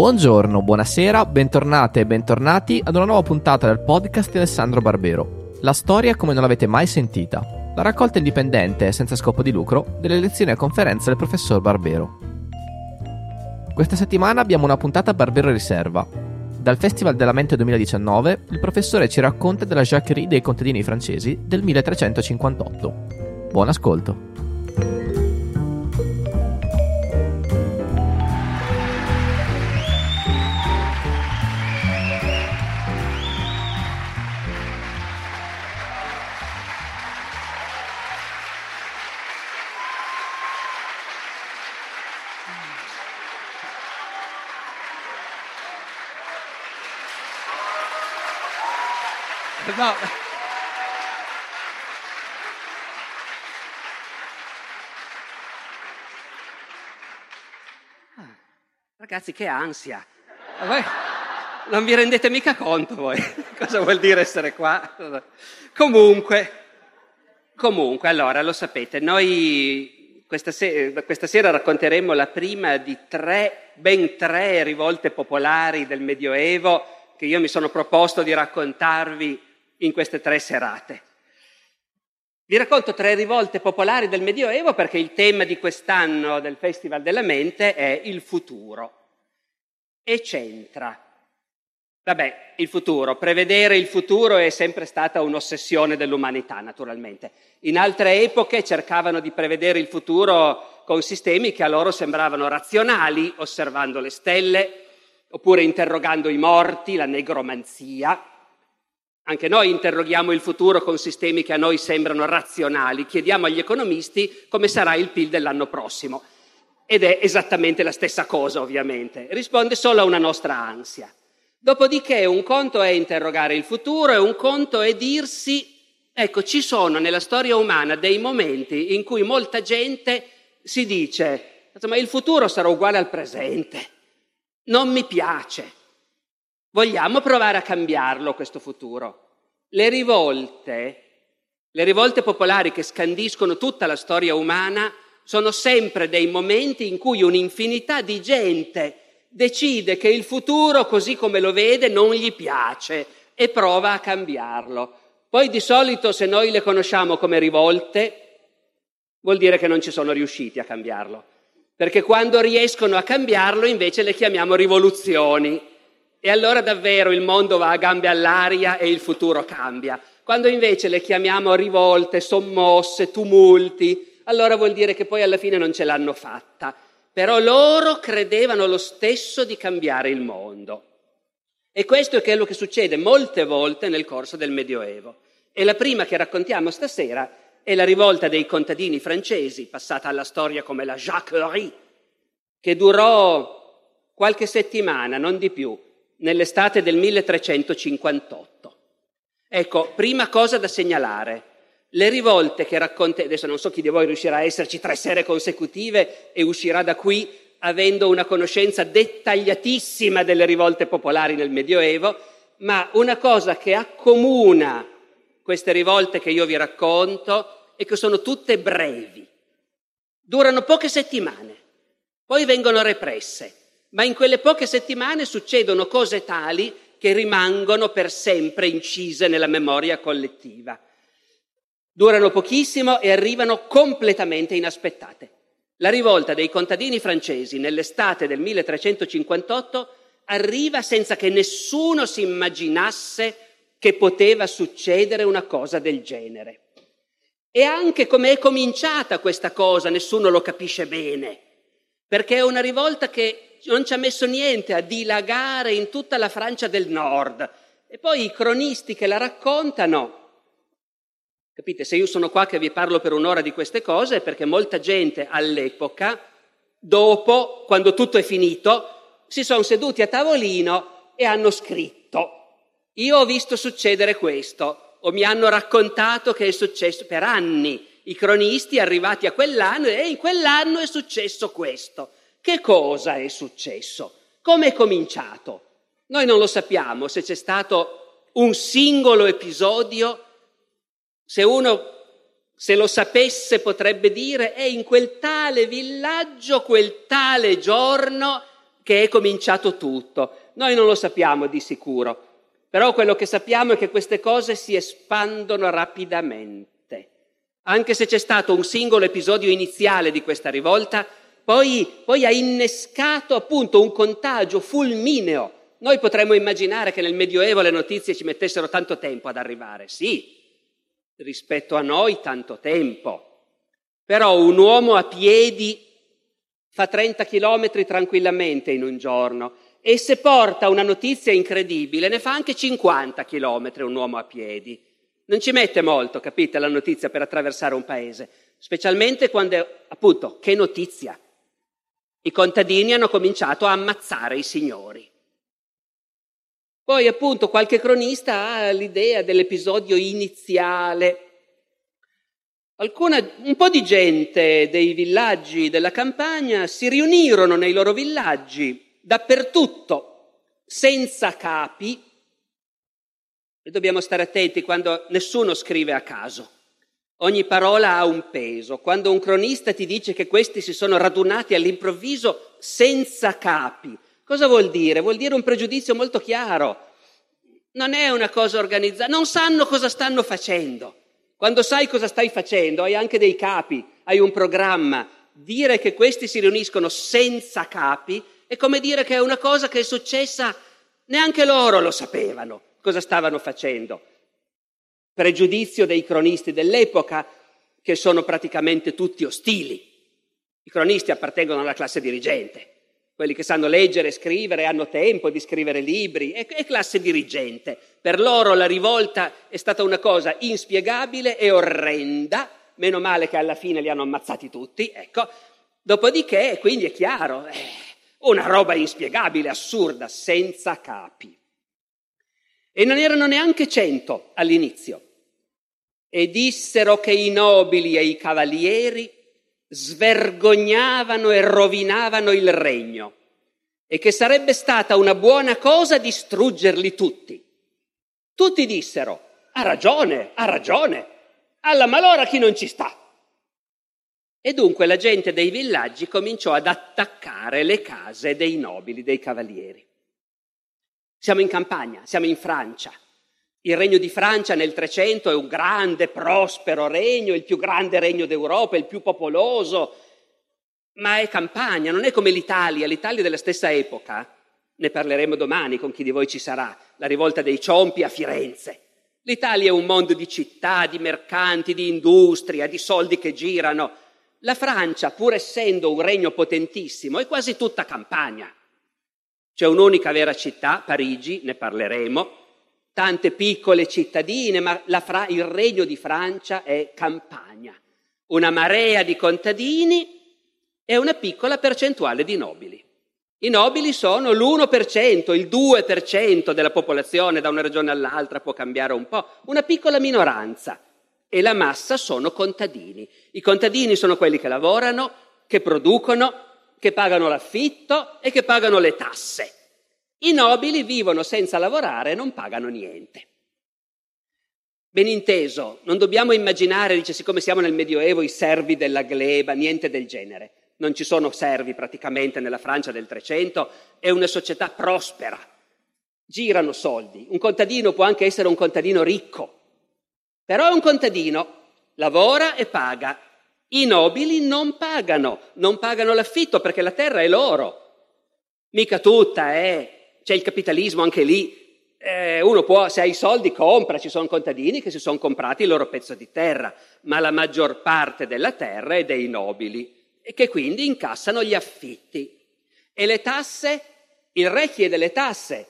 Buongiorno, buonasera, bentornate e bentornati ad una nuova puntata del podcast di Alessandro Barbero. La storia come non l'avete mai sentita. La raccolta indipendente senza scopo di lucro delle lezioni e conferenze del professor Barbero. Questa settimana abbiamo una puntata Barbero Riserva. Dal Festival della Mente 2019 il professore ci racconta della Jacquerie dei contadini francesi del 1358. Buon ascolto. Ah, ragazzi, che ansia. Voi non vi rendete mica conto voi cosa vuol dire essere qua. Comunque, comunque, allora lo sapete, noi questa, se- questa sera racconteremo la prima di tre, ben tre rivolte popolari del Medioevo che io mi sono proposto di raccontarvi in queste tre serate. Vi racconto tre rivolte popolari del Medioevo perché il tema di quest'anno del Festival della Mente è il futuro. E c'entra. Vabbè, il futuro, prevedere il futuro è sempre stata un'ossessione dell'umanità, naturalmente. In altre epoche cercavano di prevedere il futuro con sistemi che a loro sembravano razionali, osservando le stelle, oppure interrogando i morti, la negromanzia, anche noi interroghiamo il futuro con sistemi che a noi sembrano razionali, chiediamo agli economisti come sarà il PIL dell'anno prossimo. Ed è esattamente la stessa cosa, ovviamente. Risponde solo a una nostra ansia. Dopodiché un conto è interrogare il futuro e un conto è dirsi, ecco, ci sono nella storia umana dei momenti in cui molta gente si dice, ma il futuro sarà uguale al presente, non mi piace. Vogliamo provare a cambiarlo questo futuro. Le rivolte, le rivolte popolari che scandiscono tutta la storia umana, sono sempre dei momenti in cui un'infinità di gente decide che il futuro, così come lo vede, non gli piace e prova a cambiarlo. Poi di solito, se noi le conosciamo come rivolte, vuol dire che non ci sono riusciti a cambiarlo. Perché quando riescono a cambiarlo, invece le chiamiamo rivoluzioni e allora davvero il mondo va a gambe all'aria e il futuro cambia. Quando invece le chiamiamo rivolte, sommosse, tumulti, allora vuol dire che poi alla fine non ce l'hanno fatta. Però loro credevano lo stesso di cambiare il mondo. E questo è quello che succede molte volte nel corso del Medioevo. E la prima che raccontiamo stasera è la rivolta dei contadini francesi, passata alla storia come la Jacquerie, che durò qualche settimana, non di più, nell'estate del 1358. Ecco, prima cosa da segnalare, le rivolte che racconta, adesso non so chi di voi riuscirà a esserci tre sere consecutive e uscirà da qui avendo una conoscenza dettagliatissima delle rivolte popolari nel Medioevo, ma una cosa che accomuna queste rivolte che io vi racconto è che sono tutte brevi, durano poche settimane, poi vengono represse ma in quelle poche settimane succedono cose tali che rimangono per sempre incise nella memoria collettiva. Durano pochissimo e arrivano completamente inaspettate. La rivolta dei contadini francesi nell'estate del 1358 arriva senza che nessuno si immaginasse che poteva succedere una cosa del genere. E anche come è cominciata questa cosa nessuno lo capisce bene, perché è una rivolta che non ci ha messo niente a dilagare in tutta la Francia del Nord. E poi i cronisti che la raccontano, capite, se io sono qua che vi parlo per un'ora di queste cose è perché molta gente all'epoca, dopo, quando tutto è finito, si sono seduti a tavolino e hanno scritto. Io ho visto succedere questo, o mi hanno raccontato che è successo per anni. I cronisti arrivati a quell'anno e in quell'anno è successo questo. Che cosa è successo? Come è cominciato? Noi non lo sappiamo se c'è stato un singolo episodio, se uno se lo sapesse potrebbe dire è in quel tale villaggio, quel tale giorno, che è cominciato tutto. Noi non lo sappiamo di sicuro, però quello che sappiamo è che queste cose si espandono rapidamente. Anche se c'è stato un singolo episodio iniziale di questa rivolta, poi, poi ha innescato appunto un contagio fulmineo. Noi potremmo immaginare che nel Medioevo le notizie ci mettessero tanto tempo ad arrivare, sì, rispetto a noi tanto tempo. Però un uomo a piedi fa 30 chilometri tranquillamente in un giorno e se porta una notizia incredibile ne fa anche 50 chilometri un uomo a piedi. Non ci mette molto, capite, la notizia per attraversare un paese, specialmente quando, appunto, che notizia? I contadini hanno cominciato a ammazzare i signori. Poi appunto qualche cronista ha l'idea dell'episodio iniziale. Alcuna, un po' di gente dei villaggi della campagna si riunirono nei loro villaggi dappertutto, senza capi, e dobbiamo stare attenti quando nessuno scrive a caso. Ogni parola ha un peso. Quando un cronista ti dice che questi si sono radunati all'improvviso senza capi, cosa vuol dire? Vuol dire un pregiudizio molto chiaro. Non è una cosa organizzata, non sanno cosa stanno facendo. Quando sai cosa stai facendo, hai anche dei capi, hai un programma. Dire che questi si riuniscono senza capi è come dire che è una cosa che è successa, neanche loro lo sapevano cosa stavano facendo pregiudizio dei cronisti dell'epoca, che sono praticamente tutti ostili. I cronisti appartengono alla classe dirigente, quelli che sanno leggere scrivere, hanno tempo di scrivere libri, è, è classe dirigente. Per loro la rivolta è stata una cosa inspiegabile e orrenda, meno male che alla fine li hanno ammazzati tutti, ecco. Dopodiché, quindi è chiaro, è una roba inspiegabile, assurda, senza capi. E non erano neanche cento all'inizio. E dissero che i nobili e i cavalieri svergognavano e rovinavano il regno e che sarebbe stata una buona cosa distruggerli tutti. Tutti dissero, ha ragione, ha ragione, alla malora chi non ci sta. E dunque la gente dei villaggi cominciò ad attaccare le case dei nobili, dei cavalieri. Siamo in campagna, siamo in Francia. Il regno di Francia nel 300 è un grande, prospero regno, il più grande regno d'Europa, il più popoloso, ma è campagna, non è come l'Italia. L'Italia della stessa epoca, ne parleremo domani con chi di voi ci sarà, la rivolta dei Ciompi a Firenze. L'Italia è un mondo di città, di mercanti, di industria, di soldi che girano. La Francia, pur essendo un regno potentissimo, è quasi tutta campagna. C'è un'unica vera città, Parigi, ne parleremo, tante piccole cittadine, ma Fra- il regno di Francia è campagna, una marea di contadini e una piccola percentuale di nobili. I nobili sono l'1%, il 2% della popolazione da una regione all'altra può cambiare un po', una piccola minoranza e la massa sono contadini. I contadini sono quelli che lavorano, che producono, che pagano l'affitto e che pagano le tasse. I nobili vivono senza lavorare e non pagano niente. Ben inteso, non dobbiamo immaginare, dice, siccome siamo nel Medioevo, i servi della gleba, niente del genere. Non ci sono servi praticamente nella Francia del Trecento, è una società prospera. Girano soldi. Un contadino può anche essere un contadino ricco, però è un contadino, lavora e paga. I nobili non pagano, non pagano l'affitto perché la terra è loro. Mica tutta, eh c'è il capitalismo anche lì. Eh, uno può, se ha i soldi, compra, ci sono contadini che si sono comprati il loro pezzo di terra, ma la maggior parte della terra è dei nobili e che quindi incassano gli affitti. E le tasse? Il re chiede le tasse,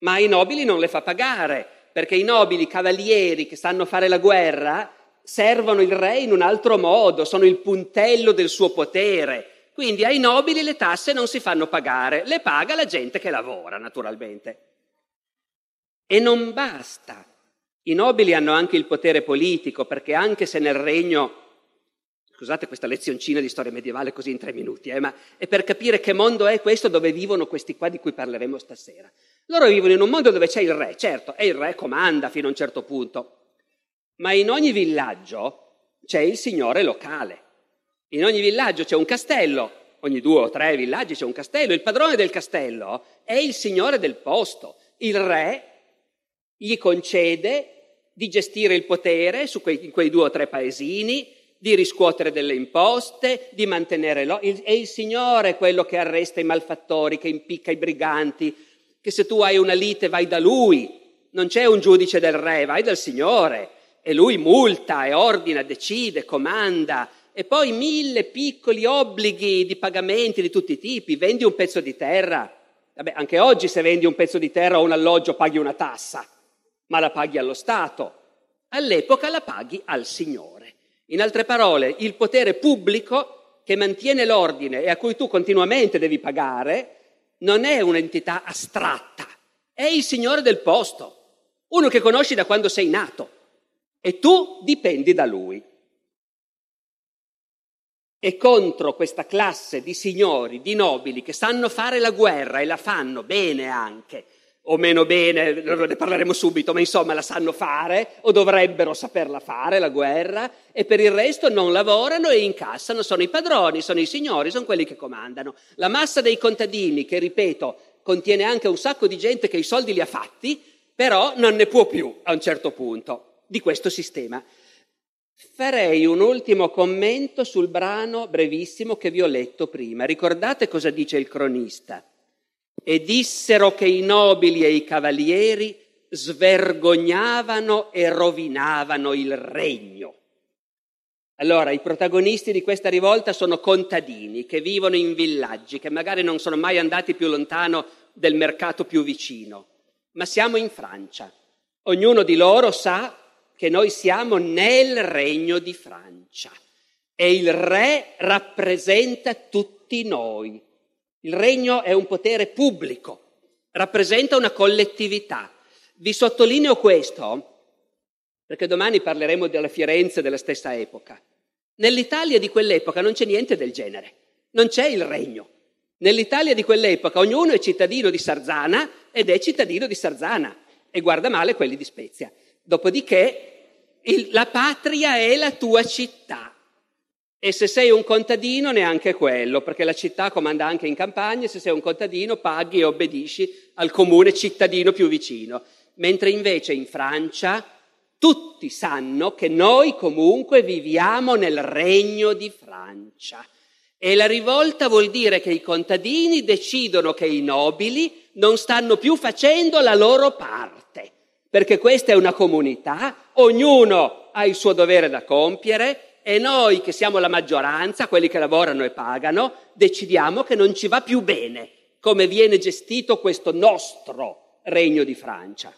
ma ai nobili non le fa pagare, perché i nobili cavalieri che sanno fare la guerra servono il re in un altro modo, sono il puntello del suo potere quindi ai nobili le tasse non si fanno pagare, le paga la gente che lavora, naturalmente. E non basta. I nobili hanno anche il potere politico, perché anche se nel regno Scusate questa lezioncina di storia medievale così in tre minuti, eh, ma è per capire che mondo è questo dove vivono questi qua di cui parleremo stasera. Loro vivono in un mondo dove c'è il re, certo, e il re comanda fino a un certo punto, ma in ogni villaggio c'è il signore locale. In ogni villaggio c'è un castello. Ogni due o tre villaggi c'è un castello, il padrone del castello è il signore del posto, il re gli concede di gestire il potere quei, in quei due o tre paesini, di riscuotere delle imposte, di mantenere lo... è il Signore quello che arresta i malfattori, che impicca i briganti, che se tu hai una lite vai da Lui, non c'è un giudice del re, vai dal Signore e Lui multa e ordina, decide, comanda. E poi mille piccoli obblighi di pagamenti di tutti i tipi, vendi un pezzo di terra, vabbè anche oggi se vendi un pezzo di terra o un alloggio paghi una tassa, ma la paghi allo Stato, all'epoca la paghi al Signore. In altre parole, il potere pubblico che mantiene l'ordine e a cui tu continuamente devi pagare non è un'entità astratta, è il Signore del posto, uno che conosci da quando sei nato e tu dipendi da lui. E contro questa classe di signori, di nobili che sanno fare la guerra e la fanno bene anche, o meno bene, ne parleremo subito, ma insomma la sanno fare o dovrebbero saperla fare la guerra e per il resto non lavorano e incassano, sono i padroni, sono i signori, sono quelli che comandano. La massa dei contadini, che ripeto, contiene anche un sacco di gente che i soldi li ha fatti, però non ne può più a un certo punto di questo sistema. Farei un ultimo commento sul brano brevissimo che vi ho letto prima. Ricordate cosa dice il cronista? e dissero che i nobili e i cavalieri svergognavano e rovinavano il regno. Allora, i protagonisti di questa rivolta sono contadini che vivono in villaggi, che magari non sono mai andati più lontano del mercato più vicino, ma siamo in Francia. Ognuno di loro sa che noi siamo nel regno di Francia e il re rappresenta tutti noi. Il regno è un potere pubblico, rappresenta una collettività. Vi sottolineo questo perché domani parleremo della Firenze della stessa epoca. Nell'Italia di quell'epoca non c'è niente del genere, non c'è il regno. Nell'Italia di quell'epoca ognuno è cittadino di Sarzana ed è cittadino di Sarzana e guarda male quelli di Spezia. Dopodiché il, la patria è la tua città. E se sei un contadino neanche quello, perché la città comanda anche in campagna, se sei un contadino paghi e obbedisci al comune cittadino più vicino. Mentre invece in Francia tutti sanno che noi comunque viviamo nel regno di Francia. E la rivolta vuol dire che i contadini decidono che i nobili non stanno più facendo la loro parte, perché questa è una comunità, ognuno ha il suo dovere da compiere e noi che siamo la maggioranza, quelli che lavorano e pagano, decidiamo che non ci va più bene come viene gestito questo nostro regno di Francia.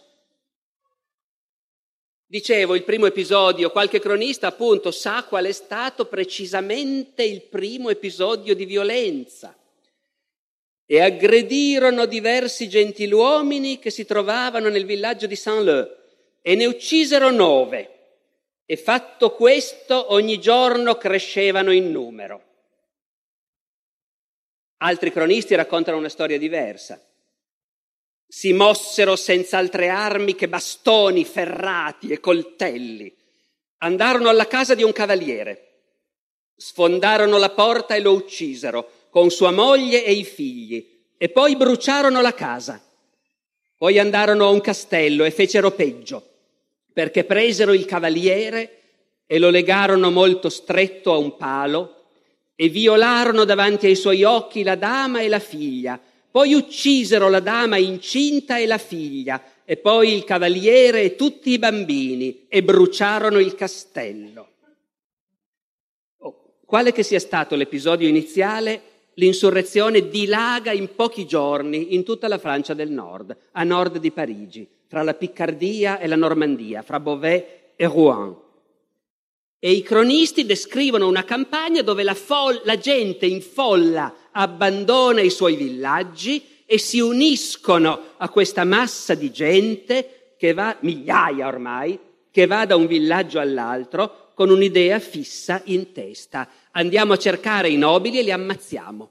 Dicevo, il primo episodio, qualche cronista appunto sa qual è stato precisamente il primo episodio di violenza. E aggredirono diversi gentiluomini che si trovavano nel villaggio di Saint-Leu e ne uccisero nove e fatto questo ogni giorno crescevano in numero. Altri cronisti raccontano una storia diversa. Si mossero senza altre armi che bastoni, ferrati e coltelli. Andarono alla casa di un cavaliere. Sfondarono la porta e lo uccisero, con sua moglie e i figli, e poi bruciarono la casa. Poi andarono a un castello e fecero peggio perché presero il cavaliere e lo legarono molto stretto a un palo e violarono davanti ai suoi occhi la dama e la figlia. Poi uccisero la dama incinta e la figlia e poi il cavaliere e tutti i bambini e bruciarono il castello. Oh, quale che sia stato l'episodio iniziale, l'insurrezione dilaga in pochi giorni in tutta la Francia del Nord, a nord di Parigi fra la Piccardia e la Normandia, fra Beauvais e Rouen. E i cronisti descrivono una campagna dove la, fo- la gente in folla abbandona i suoi villaggi e si uniscono a questa massa di gente che va, migliaia ormai, che va da un villaggio all'altro con un'idea fissa in testa. Andiamo a cercare i nobili e li ammazziamo,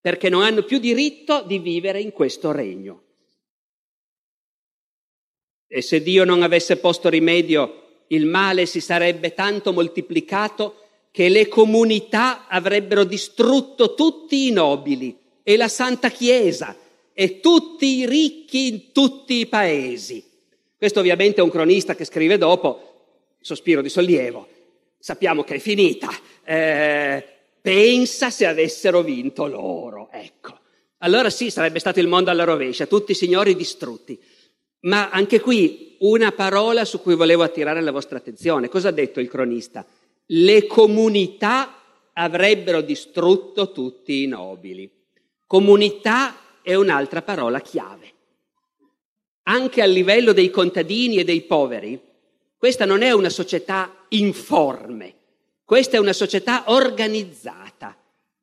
perché non hanno più diritto di vivere in questo regno. E se Dio non avesse posto rimedio, il male si sarebbe tanto moltiplicato che le comunità avrebbero distrutto tutti i nobili e la Santa Chiesa e tutti i ricchi in tutti i paesi. Questo ovviamente è un cronista che scrive dopo, sospiro di sollievo, sappiamo che è finita, eh, pensa se avessero vinto loro, ecco. Allora sì, sarebbe stato il mondo alla rovescia, tutti i signori distrutti. Ma anche qui una parola su cui volevo attirare la vostra attenzione. Cosa ha detto il cronista? Le comunità avrebbero distrutto tutti i nobili. Comunità è un'altra parola chiave. Anche a livello dei contadini e dei poveri, questa non è una società informe, questa è una società organizzata.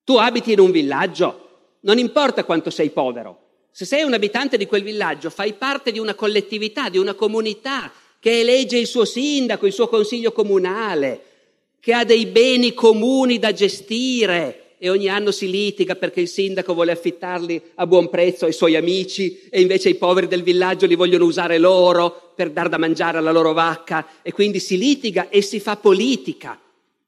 Tu abiti in un villaggio, non importa quanto sei povero. Se sei un abitante di quel villaggio, fai parte di una collettività, di una comunità che elegge il suo sindaco, il suo consiglio comunale, che ha dei beni comuni da gestire e ogni anno si litiga perché il sindaco vuole affittarli a buon prezzo ai suoi amici e invece i poveri del villaggio li vogliono usare loro per dar da mangiare alla loro vacca e quindi si litiga e si fa politica.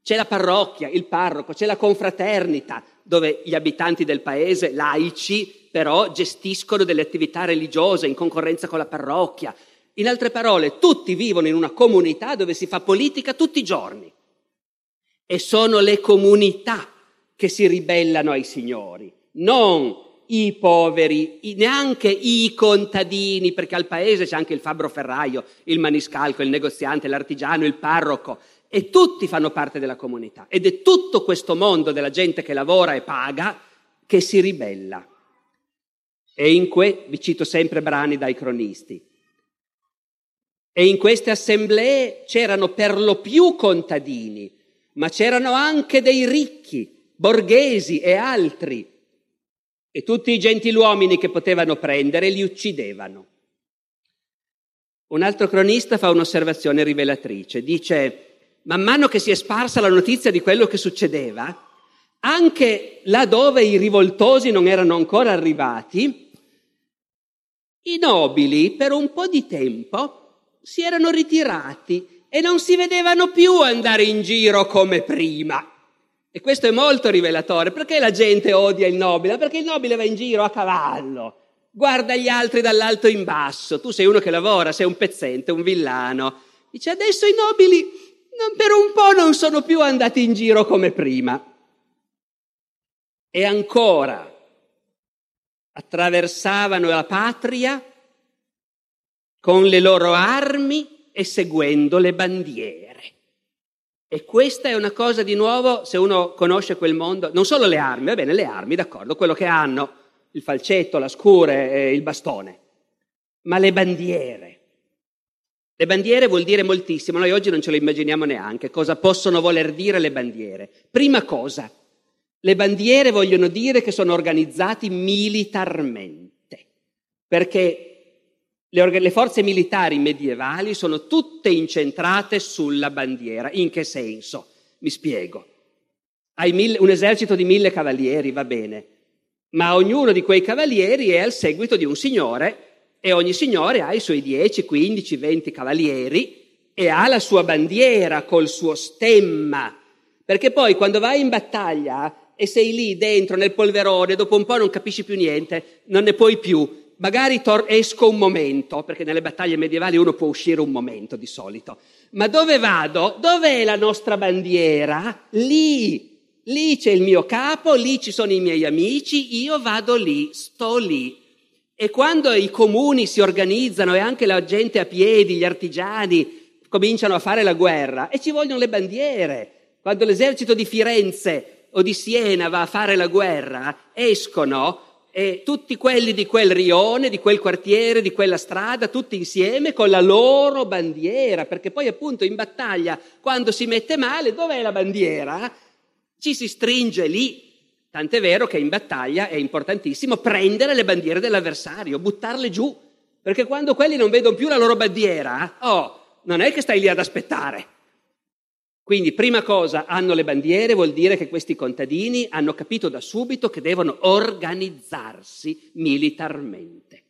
C'è la parrocchia, il parroco, c'è la confraternita, dove gli abitanti del paese, laici, però gestiscono delle attività religiose in concorrenza con la parrocchia. In altre parole, tutti vivono in una comunità dove si fa politica tutti i giorni. E sono le comunità che si ribellano ai signori, non i poveri, neanche i contadini, perché al paese c'è anche il fabbro ferraio, il maniscalco, il negoziante, l'artigiano, il parroco e tutti fanno parte della comunità ed è tutto questo mondo della gente che lavora e paga che si ribella. E in que, vi cito sempre brani dai cronisti, e in queste assemblee c'erano per lo più contadini, ma c'erano anche dei ricchi, borghesi e altri, e tutti i gentiluomini che potevano prendere li uccidevano. Un altro cronista fa un'osservazione rivelatrice, dice man mano che si è sparsa la notizia di quello che succedeva, anche là dove i rivoltosi non erano ancora arrivati, i nobili per un po' di tempo si erano ritirati e non si vedevano più andare in giro come prima. E questo è molto rivelatore. Perché la gente odia il nobile? Perché il nobile va in giro a cavallo, guarda gli altri dall'alto in basso. Tu sei uno che lavora, sei un pezzente, un villano. Dice adesso i nobili per un po' non sono più andati in giro come prima. E ancora attraversavano la patria con le loro armi e seguendo le bandiere. E questa è una cosa di nuovo, se uno conosce quel mondo, non solo le armi, va bene, le armi, d'accordo, quello che hanno, il falcetto, la scure, e il bastone, ma le bandiere. Le bandiere vuol dire moltissimo, noi oggi non ce lo immaginiamo neanche cosa possono voler dire le bandiere. Prima cosa, le bandiere vogliono dire che sono organizzati militarmente, perché le, le forze militari medievali sono tutte incentrate sulla bandiera. In che senso? Mi spiego. Hai mille, un esercito di mille cavalieri, va bene, ma ognuno di quei cavalieri è al seguito di un signore e ogni signore ha i suoi 10, 15, 20 cavalieri e ha la sua bandiera col suo stemma. Perché poi quando vai in battaglia e sei lì dentro nel polverone, dopo un po' non capisci più niente, non ne puoi più. Magari tor- esco un momento, perché nelle battaglie medievali uno può uscire un momento di solito. Ma dove vado? Dov'è la nostra bandiera? Lì. Lì c'è il mio capo, lì ci sono i miei amici, io vado lì, sto lì. E quando i comuni si organizzano e anche la gente a piedi, gli artigiani, cominciano a fare la guerra, e ci vogliono le bandiere. Quando l'esercito di Firenze o di Siena va a fare la guerra, escono e tutti quelli di quel rione, di quel quartiere, di quella strada, tutti insieme con la loro bandiera, perché poi appunto in battaglia, quando si mette male, dov'è la bandiera? Ci si stringe lì Tant'è vero che in battaglia è importantissimo prendere le bandiere dell'avversario, buttarle giù, perché quando quelli non vedono più la loro bandiera, oh, non è che stai lì ad aspettare. Quindi, prima cosa, hanno le bandiere, vuol dire che questi contadini hanno capito da subito che devono organizzarsi militarmente.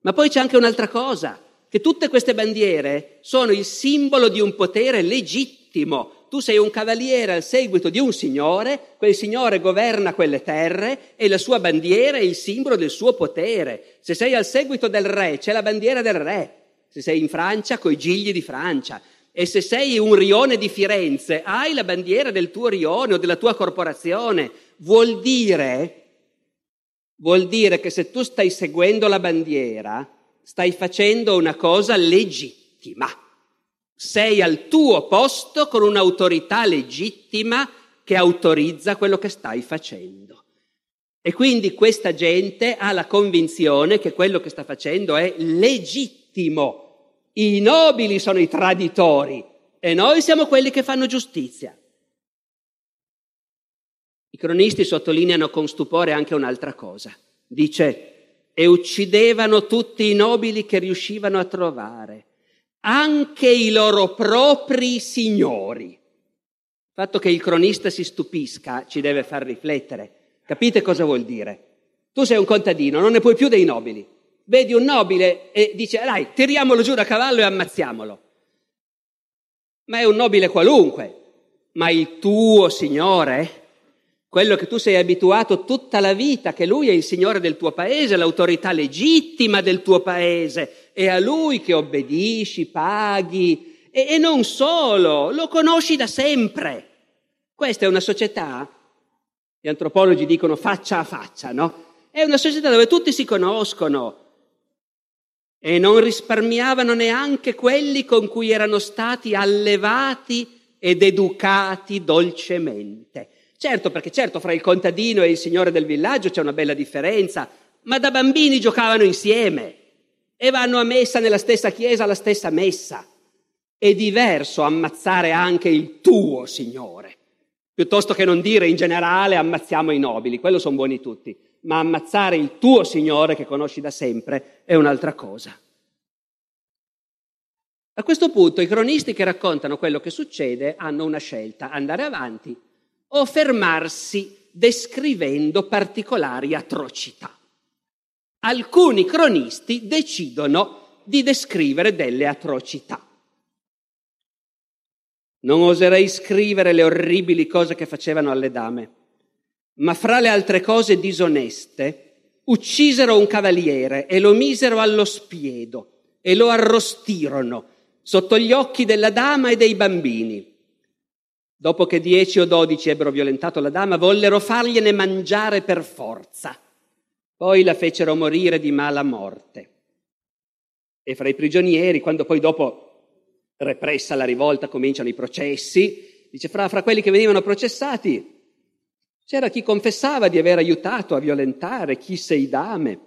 Ma poi c'è anche un'altra cosa, che tutte queste bandiere sono il simbolo di un potere legittimo tu sei un cavaliere al seguito di un signore, quel signore governa quelle terre e la sua bandiera è il simbolo del suo potere. Se sei al seguito del re, c'è la bandiera del re. Se sei in Francia, coi gigli di Francia. E se sei un rione di Firenze, hai la bandiera del tuo rione o della tua corporazione. Vuol dire, vuol dire che se tu stai seguendo la bandiera, stai facendo una cosa legittima sei al tuo posto con un'autorità legittima che autorizza quello che stai facendo. E quindi questa gente ha la convinzione che quello che sta facendo è legittimo. I nobili sono i traditori e noi siamo quelli che fanno giustizia. I cronisti sottolineano con stupore anche un'altra cosa. Dice, e uccidevano tutti i nobili che riuscivano a trovare anche i loro propri signori. Il fatto che il cronista si stupisca ci deve far riflettere. Capite cosa vuol dire? Tu sei un contadino, non ne puoi più dei nobili. Vedi un nobile e dice, dai, tiriamolo giù da cavallo e ammazziamolo. Ma è un nobile qualunque. Ma il tuo signore, quello che tu sei abituato tutta la vita, che lui è il signore del tuo paese, l'autorità legittima del tuo paese, è a lui che obbedisci, paghi e, e non solo, lo conosci da sempre. Questa è una società, gli antropologi dicono faccia a faccia, no? È una società dove tutti si conoscono e non risparmiavano neanche quelli con cui erano stati allevati ed educati dolcemente. Certo, perché certo fra il contadino e il signore del villaggio c'è una bella differenza, ma da bambini giocavano insieme e vanno a messa nella stessa chiesa, alla stessa messa. È diverso ammazzare anche il tuo Signore, piuttosto che non dire in generale ammazziamo i nobili, quello sono buoni tutti, ma ammazzare il tuo Signore che conosci da sempre è un'altra cosa. A questo punto i cronisti che raccontano quello che succede hanno una scelta, andare avanti o fermarsi descrivendo particolari atrocità alcuni cronisti decidono di descrivere delle atrocità. Non oserei scrivere le orribili cose che facevano alle dame, ma fra le altre cose disoneste uccisero un cavaliere e lo misero allo spiedo e lo arrostirono sotto gli occhi della dama e dei bambini. Dopo che dieci o dodici ebbero violentato la dama, vollero fargliene mangiare per forza poi la fecero morire di mala morte. E fra i prigionieri, quando poi dopo, repressa la rivolta, cominciano i processi, dice fra, fra quelli che venivano processati c'era chi confessava di aver aiutato a violentare chi sei dame,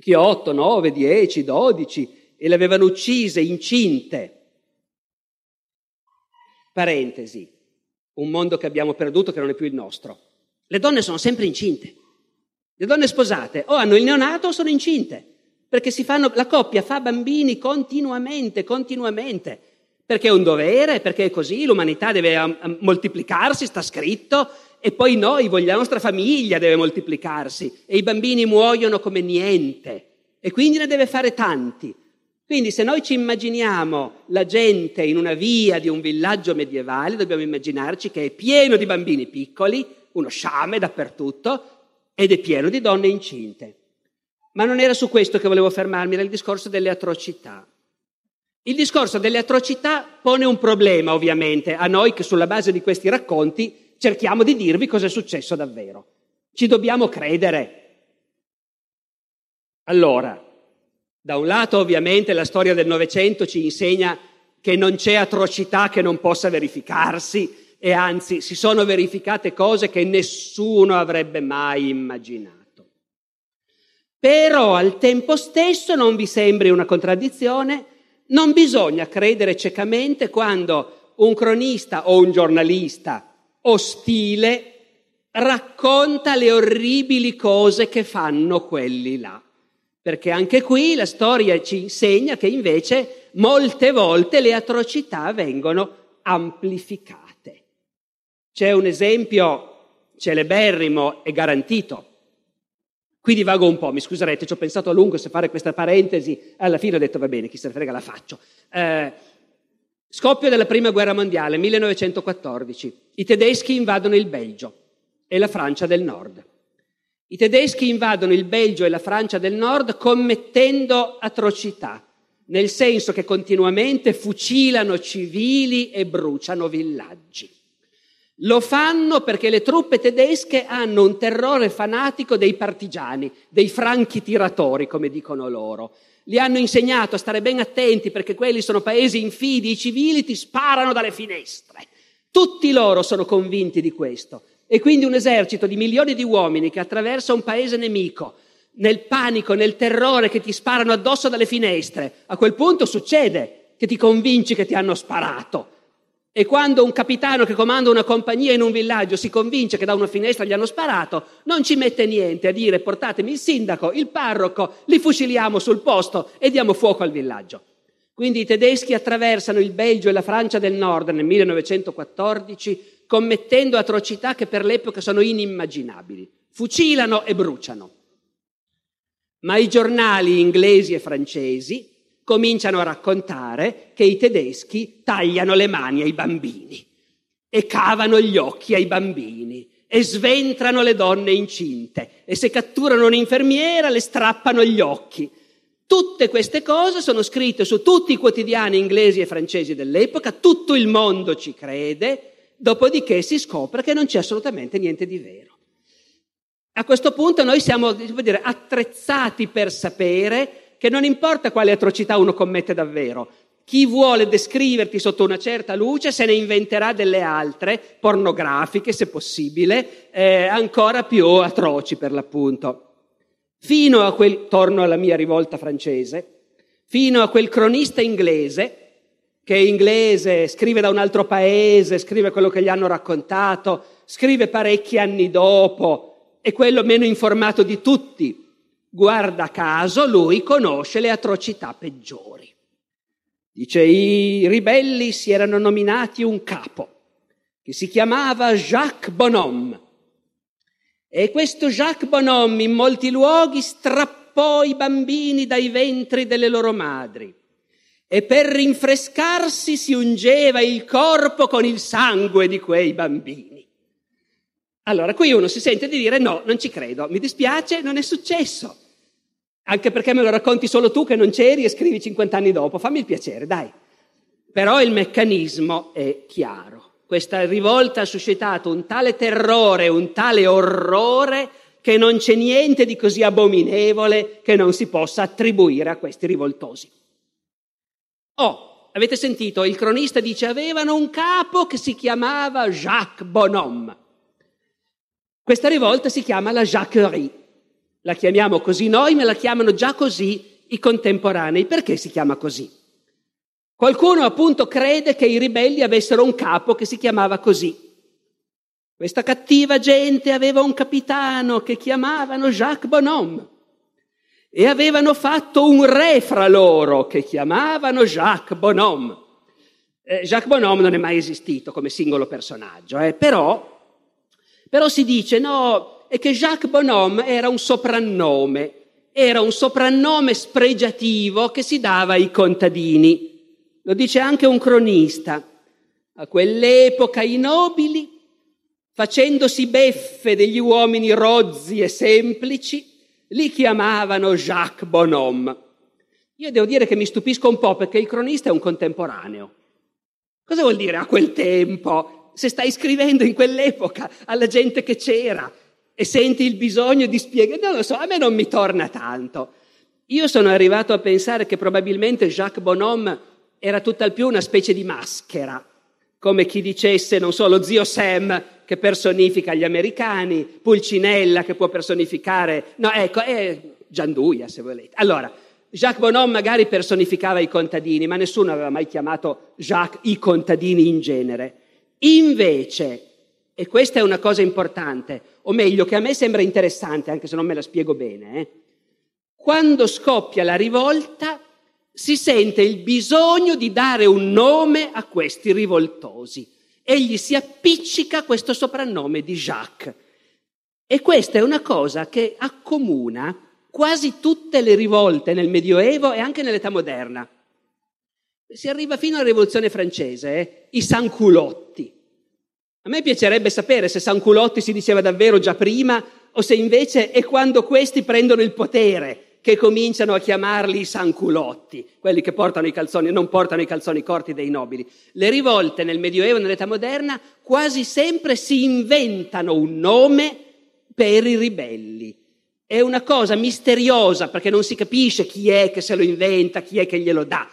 chi otto, nove, dieci, dodici, e le avevano uccise, incinte. Parentesi, un mondo che abbiamo perduto che non è più il nostro. Le donne sono sempre incinte. Le donne sposate o hanno il neonato o sono incinte, perché fanno, la coppia fa bambini continuamente, continuamente, perché è un dovere, perché è così, l'umanità deve moltiplicarsi, sta scritto, e poi noi, la nostra famiglia deve moltiplicarsi, e i bambini muoiono come niente, e quindi ne deve fare tanti. Quindi se noi ci immaginiamo la gente in una via di un villaggio medievale, dobbiamo immaginarci che è pieno di bambini piccoli, uno sciame dappertutto, ed è pieno di donne incinte. Ma non era su questo che volevo fermarmi, era il discorso delle atrocità. Il discorso delle atrocità pone un problema, ovviamente, a noi che sulla base di questi racconti cerchiamo di dirvi cosa è successo davvero. Ci dobbiamo credere. Allora, da un lato ovviamente la storia del Novecento ci insegna che non c'è atrocità che non possa verificarsi, e anzi si sono verificate cose che nessuno avrebbe mai immaginato. Però al tempo stesso non vi sembri una contraddizione, non bisogna credere ciecamente quando un cronista o un giornalista ostile racconta le orribili cose che fanno quelli là. Perché anche qui la storia ci insegna che invece molte volte le atrocità vengono amplificate. C'è un esempio celeberrimo e garantito. Qui divago un po', mi scuserete, ci ho pensato a lungo se fare questa parentesi, alla fine ho detto va bene, chi se ne frega la faccio. Eh, Scoppio della Prima Guerra Mondiale, 1914. I tedeschi invadono il Belgio e la Francia del Nord. I tedeschi invadono il Belgio e la Francia del Nord commettendo atrocità, nel senso che continuamente fucilano civili e bruciano villaggi. Lo fanno perché le truppe tedesche hanno un terrore fanatico dei partigiani, dei franchi tiratori, come dicono loro. Li hanno insegnato a stare ben attenti perché quelli sono paesi infidi, i civili ti sparano dalle finestre. Tutti loro sono convinti di questo. E quindi un esercito di milioni di uomini che attraversa un paese nemico, nel panico, nel terrore che ti sparano addosso dalle finestre, a quel punto succede che ti convinci che ti hanno sparato e quando un capitano che comanda una compagnia in un villaggio si convince che da una finestra gli hanno sparato, non ci mette niente a dire portatemi il sindaco, il parroco, li fuciliamo sul posto e diamo fuoco al villaggio. Quindi i tedeschi attraversano il Belgio e la Francia del Nord nel 1914 commettendo atrocità che per l'epoca sono inimmaginabili. Fucilano e bruciano. Ma i giornali inglesi e francesi cominciano a raccontare che i tedeschi tagliano le mani ai bambini e cavano gli occhi ai bambini e sventrano le donne incinte e se catturano un'infermiera le strappano gli occhi. Tutte queste cose sono scritte su tutti i quotidiani inglesi e francesi dell'epoca, tutto il mondo ci crede, dopodiché si scopre che non c'è assolutamente niente di vero. A questo punto noi siamo dire, attrezzati per sapere che non importa quale atrocità uno commette davvero, chi vuole descriverti sotto una certa luce se ne inventerà delle altre, pornografiche se possibile, eh, ancora più atroci per l'appunto. Fino a quel, torno alla mia rivolta francese, fino a quel cronista inglese, che è inglese, scrive da un altro paese, scrive quello che gli hanno raccontato, scrive parecchi anni dopo, è quello meno informato di tutti, Guarda caso lui conosce le atrocità peggiori. Dice, i ribelli si erano nominati un capo che si chiamava Jacques Bonhomme. E questo Jacques Bonhomme in molti luoghi strappò i bambini dai ventri delle loro madri e per rinfrescarsi si ungeva il corpo con il sangue di quei bambini. Allora, qui uno si sente di dire no, non ci credo, mi dispiace, non è successo. Anche perché me lo racconti solo tu che non c'eri e scrivi 50 anni dopo, fammi il piacere, dai. Però il meccanismo è chiaro. Questa rivolta ha suscitato un tale terrore, un tale orrore che non c'è niente di così abominevole che non si possa attribuire a questi rivoltosi. Oh, avete sentito? Il cronista dice avevano un capo che si chiamava Jacques Bonhomme. Questa rivolta si chiama la Jacquerie. La chiamiamo così noi, ma la chiamano già così i contemporanei. Perché si chiama così? Qualcuno appunto crede che i ribelli avessero un capo che si chiamava così. Questa cattiva gente aveva un capitano che chiamavano Jacques Bonhomme e avevano fatto un re fra loro che chiamavano Jacques Bonhomme. Eh, Jacques Bonhomme non è mai esistito come singolo personaggio, eh, però, però si dice no, è che Jacques Bonhomme era un soprannome, era un soprannome spregiativo che si dava ai contadini. Lo dice anche un cronista. A quell'epoca i nobili, facendosi beffe degli uomini rozzi e semplici, li chiamavano Jacques Bonhomme. Io devo dire che mi stupisco un po' perché il cronista è un contemporaneo. Cosa vuol dire a quel tempo? Se stai scrivendo in quell'epoca alla gente che c'era, e senti il bisogno di spiegare. Non lo so, a me non mi torna tanto. Io sono arrivato a pensare che probabilmente Jacques Bonhomme era tutt'al più una specie di maschera, come chi dicesse, non so, lo zio Sam che personifica gli americani, Pulcinella che può personificare, no, ecco, è Gianduia se volete. Allora, Jacques Bonhomme magari personificava i contadini, ma nessuno aveva mai chiamato Jacques i contadini in genere. Invece, e questa è una cosa importante, o meglio che a me sembra interessante, anche se non me la spiego bene. Eh? Quando scoppia la rivolta si sente il bisogno di dare un nome a questi rivoltosi. Egli si appiccica questo soprannome di Jacques. E questa è una cosa che accomuna quasi tutte le rivolte nel Medioevo e anche nell'età moderna. Si arriva fino alla rivoluzione francese, eh? i sanculotti. A me piacerebbe sapere se sanculotti si diceva davvero già prima o se invece è quando questi prendono il potere che cominciano a chiamarli i sanculotti, quelli che portano i calzoni, non portano i calzoni corti dei nobili. Le rivolte nel Medioevo e nell'età moderna quasi sempre si inventano un nome per i ribelli. È una cosa misteriosa perché non si capisce chi è che se lo inventa, chi è che glielo dà.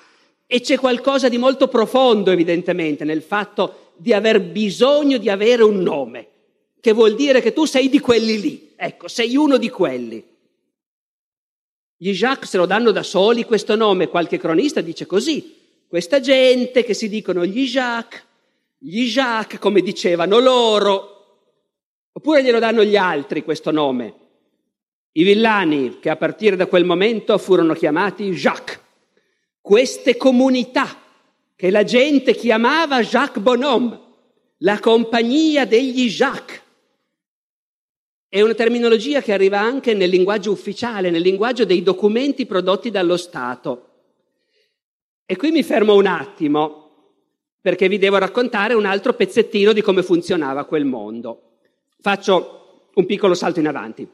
E c'è qualcosa di molto profondo, evidentemente, nel fatto di aver bisogno di avere un nome, che vuol dire che tu sei di quelli lì. Ecco, sei uno di quelli. Gli Jacques se lo danno da soli questo nome, qualche cronista dice così. Questa gente che si dicono gli Jacques, gli Jacques come dicevano loro, oppure glielo danno gli altri questo nome. I villani che a partire da quel momento furono chiamati Jacques. Queste comunità che la gente chiamava Jacques Bonhomme, la compagnia degli Jacques. È una terminologia che arriva anche nel linguaggio ufficiale, nel linguaggio dei documenti prodotti dallo Stato. E qui mi fermo un attimo, perché vi devo raccontare un altro pezzettino di come funzionava quel mondo. Faccio un piccolo salto in avanti.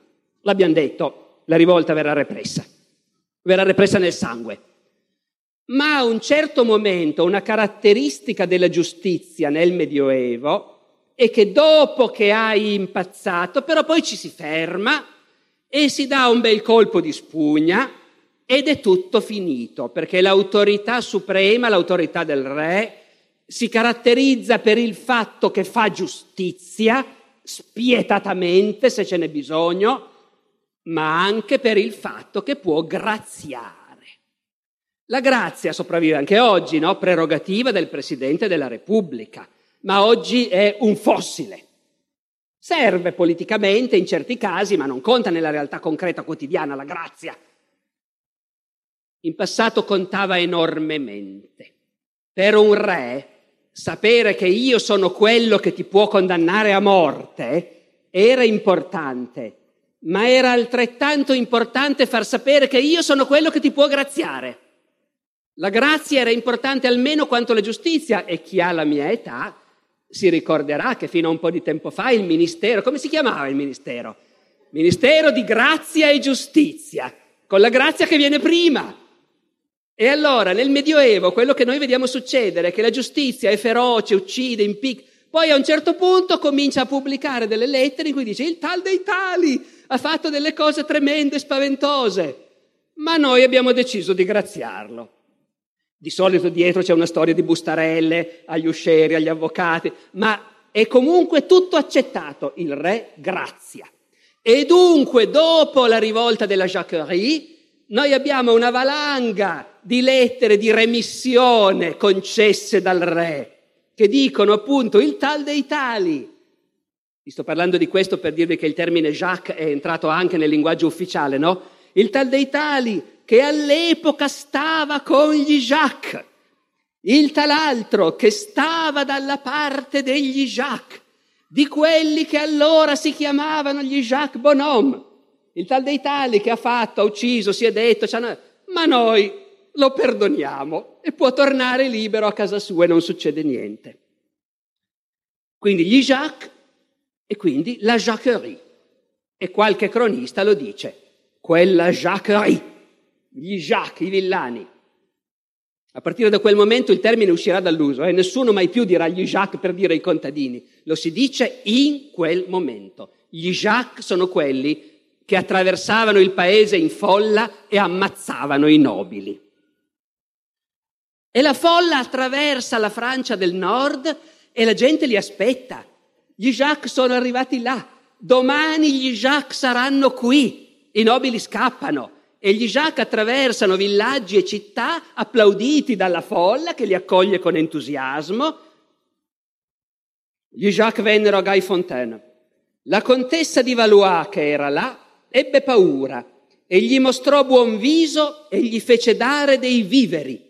L'abbiamo detto, la rivolta verrà repressa, verrà repressa nel sangue. Ma a un certo momento una caratteristica della giustizia nel Medioevo e che dopo che hai impazzato, però poi ci si ferma e si dà un bel colpo di spugna ed è tutto finito, perché l'autorità suprema, l'autorità del re, si caratterizza per il fatto che fa giustizia, spietatamente se ce n'è bisogno, ma anche per il fatto che può graziare. La grazia sopravvive anche oggi, no? prerogativa del Presidente della Repubblica ma oggi è un fossile. Serve politicamente in certi casi, ma non conta nella realtà concreta quotidiana la grazia. In passato contava enormemente. Per un re, sapere che io sono quello che ti può condannare a morte era importante, ma era altrettanto importante far sapere che io sono quello che ti può graziare. La grazia era importante almeno quanto la giustizia e chi ha la mia età si ricorderà che fino a un po' di tempo fa il ministero, come si chiamava il ministero? Ministero di grazia e giustizia, con la grazia che viene prima. E allora nel Medioevo quello che noi vediamo succedere è che la giustizia è feroce, uccide, impicca, poi a un certo punto comincia a pubblicare delle lettere in cui dice il tal dei tali ha fatto delle cose tremende, spaventose, ma noi abbiamo deciso di graziarlo. Di solito dietro c'è una storia di bustarelle agli uscieri, agli avvocati, ma è comunque tutto accettato. Il re grazia. E dunque, dopo la rivolta della Jacquerie, noi abbiamo una valanga di lettere di remissione concesse dal re, che dicono appunto il tal dei tali. Vi sto parlando di questo per dirvi che il termine Jacques è entrato anche nel linguaggio ufficiale, no? Il tal dei tali che all'epoca stava con gli Jacques, il tal altro che stava dalla parte degli Jacques, di quelli che allora si chiamavano gli Jacques Bonhomme, il tal dei tali che ha fatto, ha ucciso, si è detto, ma noi lo perdoniamo e può tornare libero a casa sua e non succede niente. Quindi gli Jacques e quindi la Jacquerie. E qualche cronista lo dice, quella Jacquerie gli Jacques, i villani. A partire da quel momento il termine uscirà dall'uso e eh? nessuno mai più dirà gli Jacques per dire i contadini. Lo si dice in quel momento. Gli Jacques sono quelli che attraversavano il paese in folla e ammazzavano i nobili. E la folla attraversa la Francia del Nord e la gente li aspetta. Gli Jacques sono arrivati là. Domani gli Jacques saranno qui. I nobili scappano e gli Jacques attraversano villaggi e città applauditi dalla folla che li accoglie con entusiasmo. Gli Jacques vennero a Guy Fontaine. La contessa di Valois, che era là, ebbe paura e gli mostrò buon viso e gli fece dare dei viveri,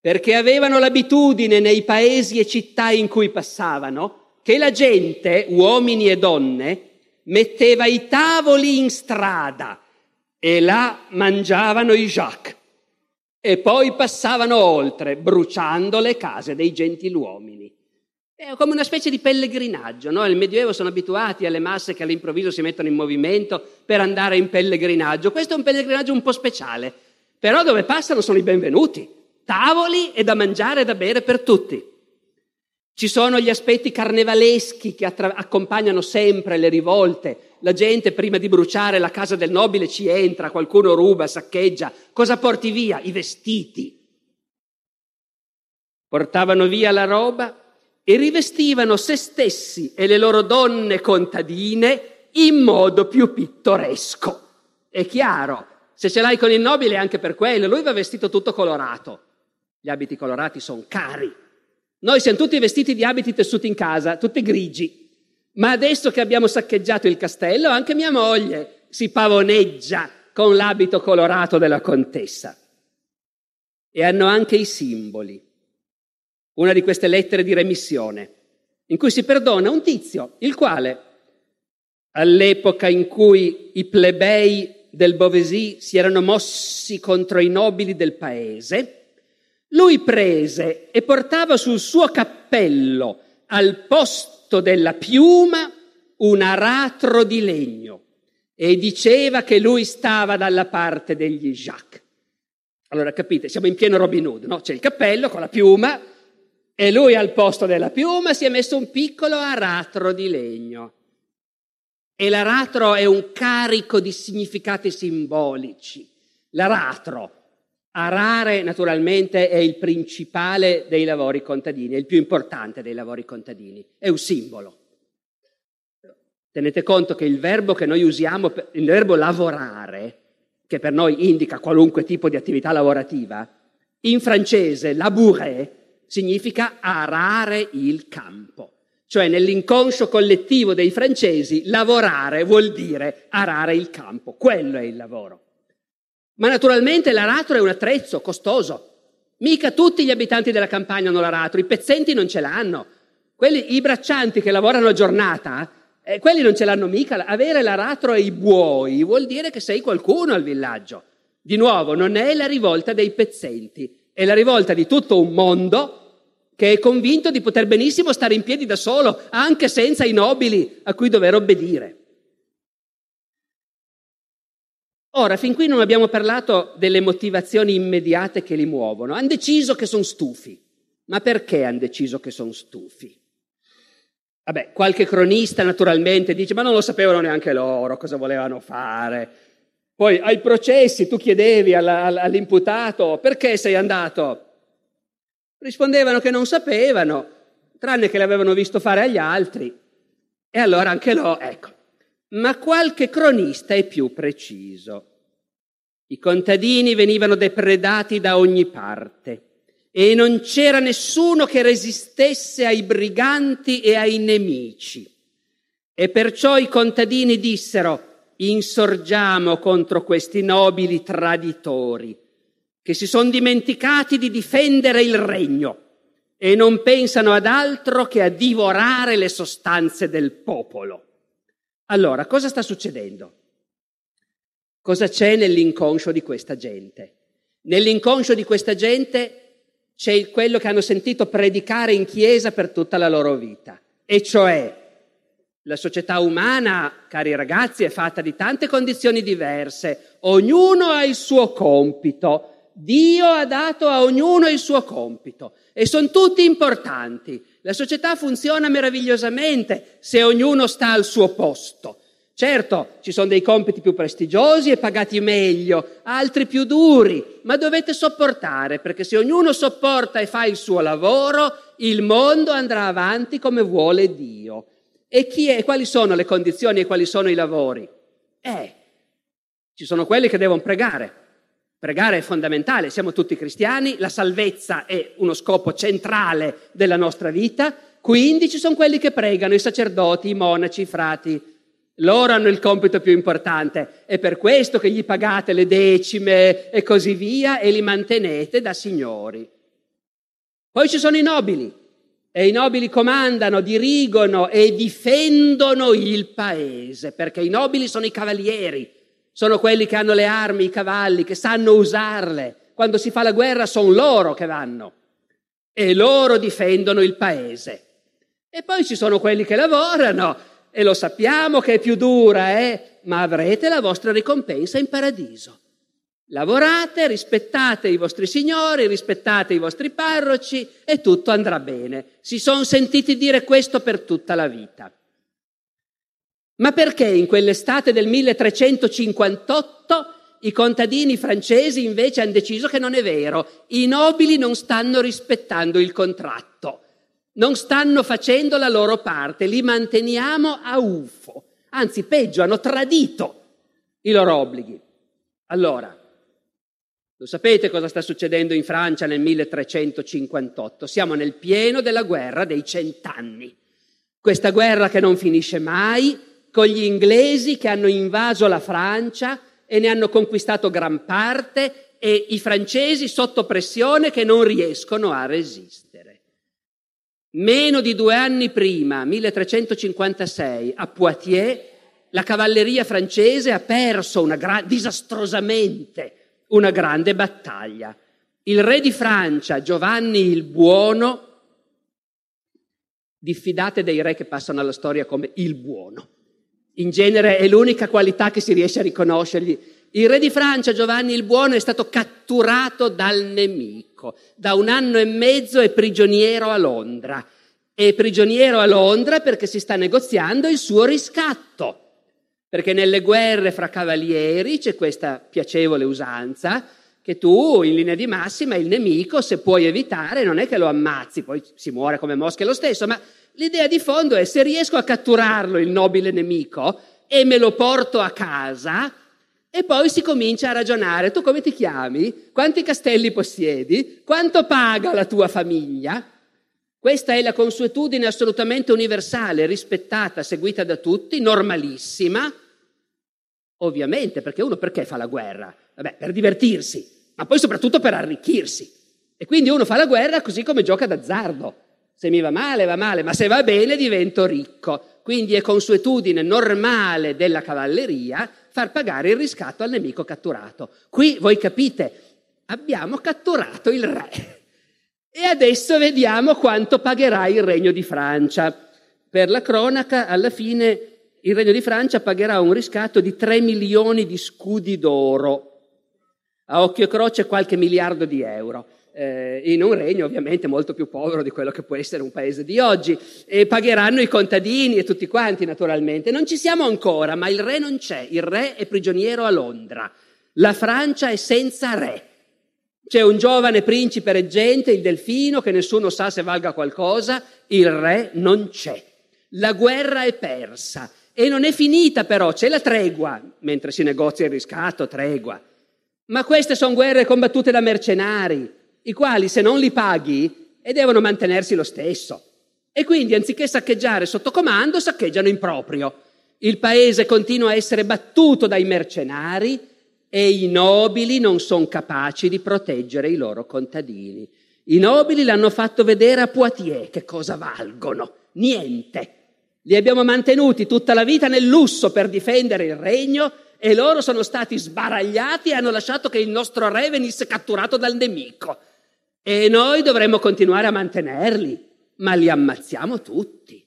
perché avevano l'abitudine nei paesi e città in cui passavano che la gente, uomini e donne, metteva i tavoli in strada e là mangiavano i Jacques. e poi passavano oltre, bruciando le case dei gentiluomini. È come una specie di pellegrinaggio, no? Nel Medioevo sono abituati alle masse che all'improvviso si mettono in movimento per andare in pellegrinaggio. Questo è un pellegrinaggio un po' speciale, però dove passano sono i benvenuti, tavoli e da mangiare e da bere per tutti. Ci sono gli aspetti carnevaleschi che attra- accompagnano sempre le rivolte. La gente prima di bruciare la casa del nobile ci entra, qualcuno ruba, saccheggia. Cosa porti via? I vestiti. Portavano via la roba e rivestivano se stessi e le loro donne contadine in modo più pittoresco. È chiaro, se ce l'hai con il nobile è anche per quello, lui va vestito tutto colorato. Gli abiti colorati sono cari. Noi siamo tutti vestiti di abiti tessuti in casa, tutti grigi. Ma adesso che abbiamo saccheggiato il castello, anche mia moglie si pavoneggia con l'abito colorato della contessa. E hanno anche i simboli. Una di queste lettere di remissione, in cui si perdona un tizio, il quale, all'epoca in cui i plebei del Beauvaisis si erano mossi contro i nobili del paese, lui prese e portava sul suo cappello, al posto della piuma, un aratro di legno e diceva che lui stava dalla parte degli Jacques. Allora capite, siamo in pieno Robin Hood, no? C'è il cappello con la piuma e lui al posto della piuma si è messo un piccolo aratro di legno. E l'aratro è un carico di significati simbolici. L'aratro Arare naturalmente è il principale dei lavori contadini, è il più importante dei lavori contadini, è un simbolo. Tenete conto che il verbo che noi usiamo, il verbo lavorare, che per noi indica qualunque tipo di attività lavorativa, in francese labourer significa arare il campo. Cioè nell'inconscio collettivo dei francesi lavorare vuol dire arare il campo, quello è il lavoro. Ma naturalmente l'aratro è un attrezzo costoso. Mica tutti gli abitanti della campagna hanno l'aratro, i pezzenti non ce l'hanno. Quelli, I braccianti che lavorano a giornata, eh, quelli non ce l'hanno mica. Avere l'aratro e i buoi vuol dire che sei qualcuno al villaggio. Di nuovo, non è la rivolta dei pezzenti, è la rivolta di tutto un mondo che è convinto di poter benissimo stare in piedi da solo, anche senza i nobili a cui dover obbedire. Ora, fin qui non abbiamo parlato delle motivazioni immediate che li muovono. Hanno deciso che sono stufi. Ma perché hanno deciso che sono stufi? Vabbè, qualche cronista naturalmente dice, ma non lo sapevano neanche loro cosa volevano fare. Poi ai processi tu chiedevi all'imputato perché sei andato? Rispondevano che non sapevano, tranne che l'avevano visto fare agli altri. E allora anche loro, ecco, ma qualche cronista è più preciso. I contadini venivano depredati da ogni parte e non c'era nessuno che resistesse ai briganti e ai nemici. E perciò i contadini dissero insorgiamo contro questi nobili traditori che si sono dimenticati di difendere il regno e non pensano ad altro che a divorare le sostanze del popolo. Allora, cosa sta succedendo? Cosa c'è nell'inconscio di questa gente? Nell'inconscio di questa gente c'è quello che hanno sentito predicare in chiesa per tutta la loro vita, e cioè la società umana, cari ragazzi, è fatta di tante condizioni diverse, ognuno ha il suo compito, Dio ha dato a ognuno il suo compito e sono tutti importanti. La società funziona meravigliosamente se ognuno sta al suo posto. Certo, ci sono dei compiti più prestigiosi e pagati meglio, altri più duri, ma dovete sopportare, perché se ognuno sopporta e fa il suo lavoro, il mondo andrà avanti come vuole Dio. E chi è, quali sono le condizioni e quali sono i lavori? Eh, ci sono quelli che devono pregare. Pregare è fondamentale, siamo tutti cristiani, la salvezza è uno scopo centrale della nostra vita, quindi ci sono quelli che pregano, i sacerdoti, i monaci, i frati. Loro hanno il compito più importante, è per questo che gli pagate le decime e così via e li mantenete da signori. Poi ci sono i nobili, e i nobili comandano, dirigono e difendono il paese, perché i nobili sono i cavalieri, sono quelli che hanno le armi, i cavalli, che sanno usarle. Quando si fa la guerra sono loro che vanno e loro difendono il paese. E poi ci sono quelli che lavorano e lo sappiamo che è più dura, eh? ma avrete la vostra ricompensa in paradiso. Lavorate, rispettate i vostri signori, rispettate i vostri parroci e tutto andrà bene. Si sono sentiti dire questo per tutta la vita. Ma perché in quell'estate del 1358 i contadini francesi invece hanno deciso che non è vero, i nobili non stanno rispettando il contratto, non stanno facendo la loro parte, li manteniamo a UFO, anzi peggio, hanno tradito i loro obblighi. Allora, lo sapete cosa sta succedendo in Francia nel 1358? Siamo nel pieno della guerra dei cent'anni. Questa guerra che non finisce mai, con gli inglesi che hanno invaso la Francia e ne hanno conquistato gran parte e i francesi sotto pressione che non riescono a resistere. Meno di due anni prima, 1356, a Poitiers, la cavalleria francese ha perso una gra- disastrosamente una grande battaglia. Il re di Francia, Giovanni il Buono, diffidate dei re che passano alla storia come il buono, in genere è l'unica qualità che si riesce a riconoscergli. Il re di Francia, Giovanni il Buono, è stato catturato dal nemico. Da un anno e mezzo è prigioniero a Londra. È prigioniero a Londra perché si sta negoziando il suo riscatto. Perché nelle guerre fra cavalieri c'è questa piacevole usanza che tu, in linea di massima, il nemico, se puoi evitare, non è che lo ammazzi, poi si muore come mosche lo stesso, ma L'idea di fondo è se riesco a catturarlo, il nobile nemico, e me lo porto a casa, e poi si comincia a ragionare, tu come ti chiami? Quanti castelli possiedi? Quanto paga la tua famiglia? Questa è la consuetudine assolutamente universale, rispettata, seguita da tutti, normalissima. Ovviamente, perché uno perché fa la guerra? Vabbè, per divertirsi, ma poi soprattutto per arricchirsi. E quindi uno fa la guerra così come gioca d'azzardo. Se mi va male, va male, ma se va bene divento ricco. Quindi è consuetudine normale della cavalleria far pagare il riscatto al nemico catturato. Qui voi capite, abbiamo catturato il re. E adesso vediamo quanto pagherà il regno di Francia. Per la cronaca, alla fine, il regno di Francia pagherà un riscatto di 3 milioni di scudi d'oro. A occhio e croce qualche miliardo di euro eh, in un regno ovviamente molto più povero di quello che può essere un paese di oggi, e pagheranno i contadini e tutti quanti naturalmente. Non ci siamo ancora, ma il re non c'è, il re è prigioniero a Londra, la Francia è senza re. C'è un giovane principe reggente, il delfino, che nessuno sa se valga qualcosa, il re non c'è. La guerra è persa e non è finita però, c'è la tregua, mentre si negozia il riscatto, tregua. Ma queste sono guerre combattute da mercenari, i quali se non li paghi e devono mantenersi lo stesso. E quindi anziché saccheggiare sotto comando, saccheggiano in proprio. Il paese continua a essere battuto dai mercenari e i nobili non sono capaci di proteggere i loro contadini. I nobili l'hanno fatto vedere a Poitiers che cosa valgono. Niente. Li abbiamo mantenuti tutta la vita nel lusso per difendere il regno e loro sono stati sbaragliati e hanno lasciato che il nostro re venisse catturato dal nemico. E noi dovremmo continuare a mantenerli, ma li ammazziamo tutti.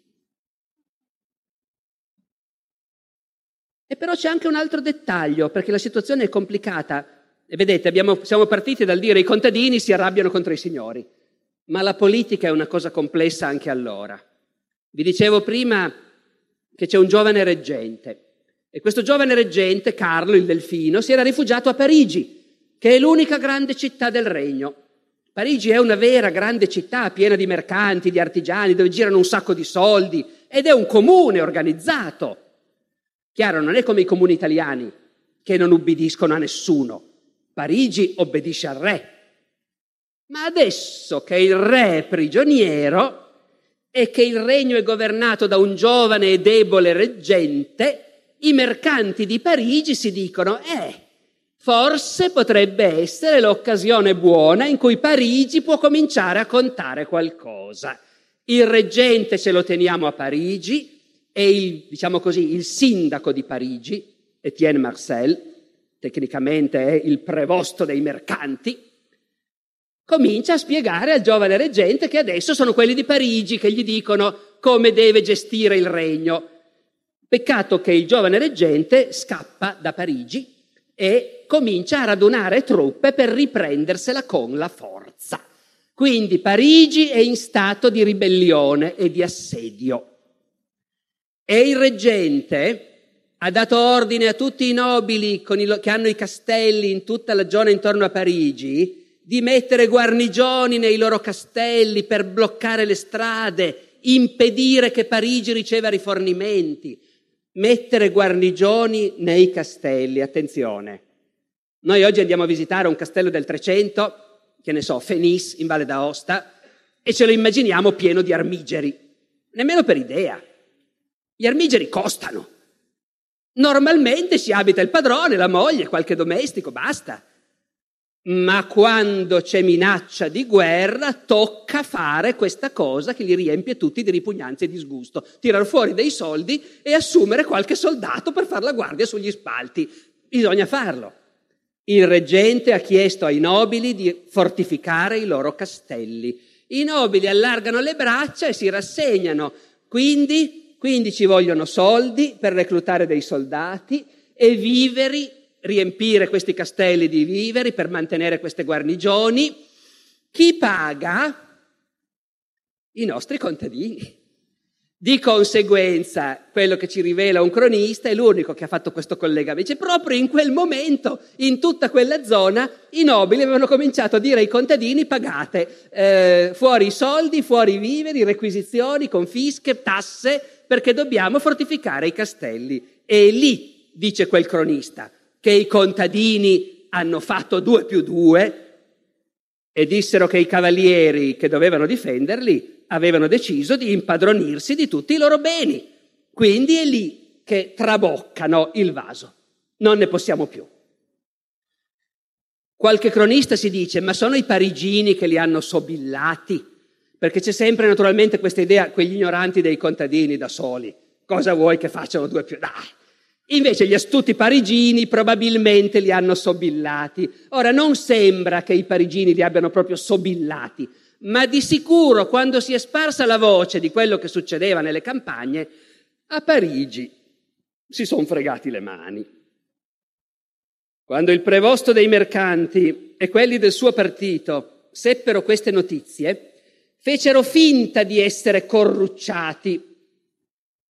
E però c'è anche un altro dettaglio, perché la situazione è complicata. E vedete, abbiamo, siamo partiti dal dire i contadini si arrabbiano contro i signori, ma la politica è una cosa complessa anche allora. Vi dicevo prima che c'è un giovane reggente e questo giovane reggente, Carlo il Delfino, si era rifugiato a Parigi, che è l'unica grande città del regno. Parigi è una vera grande città piena di mercanti, di artigiani, dove girano un sacco di soldi ed è un comune organizzato. Chiaro, non è come i comuni italiani che non ubbidiscono a nessuno. Parigi obbedisce al re. Ma adesso che il re è prigioniero e che il regno è governato da un giovane e debole reggente, i mercanti di Parigi si dicono, eh, Forse potrebbe essere l'occasione buona in cui Parigi può cominciare a contare qualcosa. Il reggente ce lo teniamo a Parigi e il, diciamo così, il sindaco di Parigi, Etienne Marcel, tecnicamente è il prevosto dei mercanti, comincia a spiegare al giovane reggente che adesso sono quelli di Parigi che gli dicono come deve gestire il regno. Peccato che il giovane reggente scappa da Parigi e comincia a radunare truppe per riprendersela con la forza. Quindi Parigi è in stato di ribellione e di assedio. E il reggente ha dato ordine a tutti i nobili i, che hanno i castelli in tutta la zona intorno a Parigi di mettere guarnigioni nei loro castelli per bloccare le strade, impedire che Parigi riceva rifornimenti, mettere guarnigioni nei castelli. Attenzione, noi oggi andiamo a visitare un castello del 300, che ne so, Fenice in Valle d'Aosta, e ce lo immaginiamo pieno di armigeri. Nemmeno per idea. Gli armigeri costano. Normalmente si abita il padrone, la moglie, qualche domestico, basta. Ma quando c'è minaccia di guerra, tocca fare questa cosa che li riempie tutti di ripugnanza e disgusto. Tirare fuori dei soldi e assumere qualche soldato per fare la guardia sugli spalti. Bisogna farlo. Il reggente ha chiesto ai nobili di fortificare i loro castelli. I nobili allargano le braccia e si rassegnano. Quindi quindi ci vogliono soldi per reclutare dei soldati e viveri, riempire questi castelli di viveri per mantenere queste guarnigioni. Chi paga? I nostri contadini. Di conseguenza, quello che ci rivela un cronista è l'unico che ha fatto questo collegamento. Dice, proprio in quel momento, in tutta quella zona, i nobili avevano cominciato a dire ai contadini pagate, eh, fuori i soldi, fuori i viveri, requisizioni, confische, tasse, perché dobbiamo fortificare i castelli. E lì, dice quel cronista, che i contadini hanno fatto due più due e dissero che i cavalieri che dovevano difenderli avevano deciso di impadronirsi di tutti i loro beni. Quindi è lì che traboccano il vaso. Non ne possiamo più. Qualche cronista si dice, ma sono i parigini che li hanno sobillati? Perché c'è sempre naturalmente questa idea, quegli ignoranti dei contadini da soli. Cosa vuoi che facciano due più? Dai! Invece gli astuti parigini probabilmente li hanno sobillati. Ora non sembra che i parigini li abbiano proprio sobillati, ma di sicuro quando si è sparsa la voce di quello che succedeva nelle campagne, a Parigi si sono fregati le mani. Quando il prevosto dei mercanti e quelli del suo partito seppero queste notizie, fecero finta di essere corrucciati,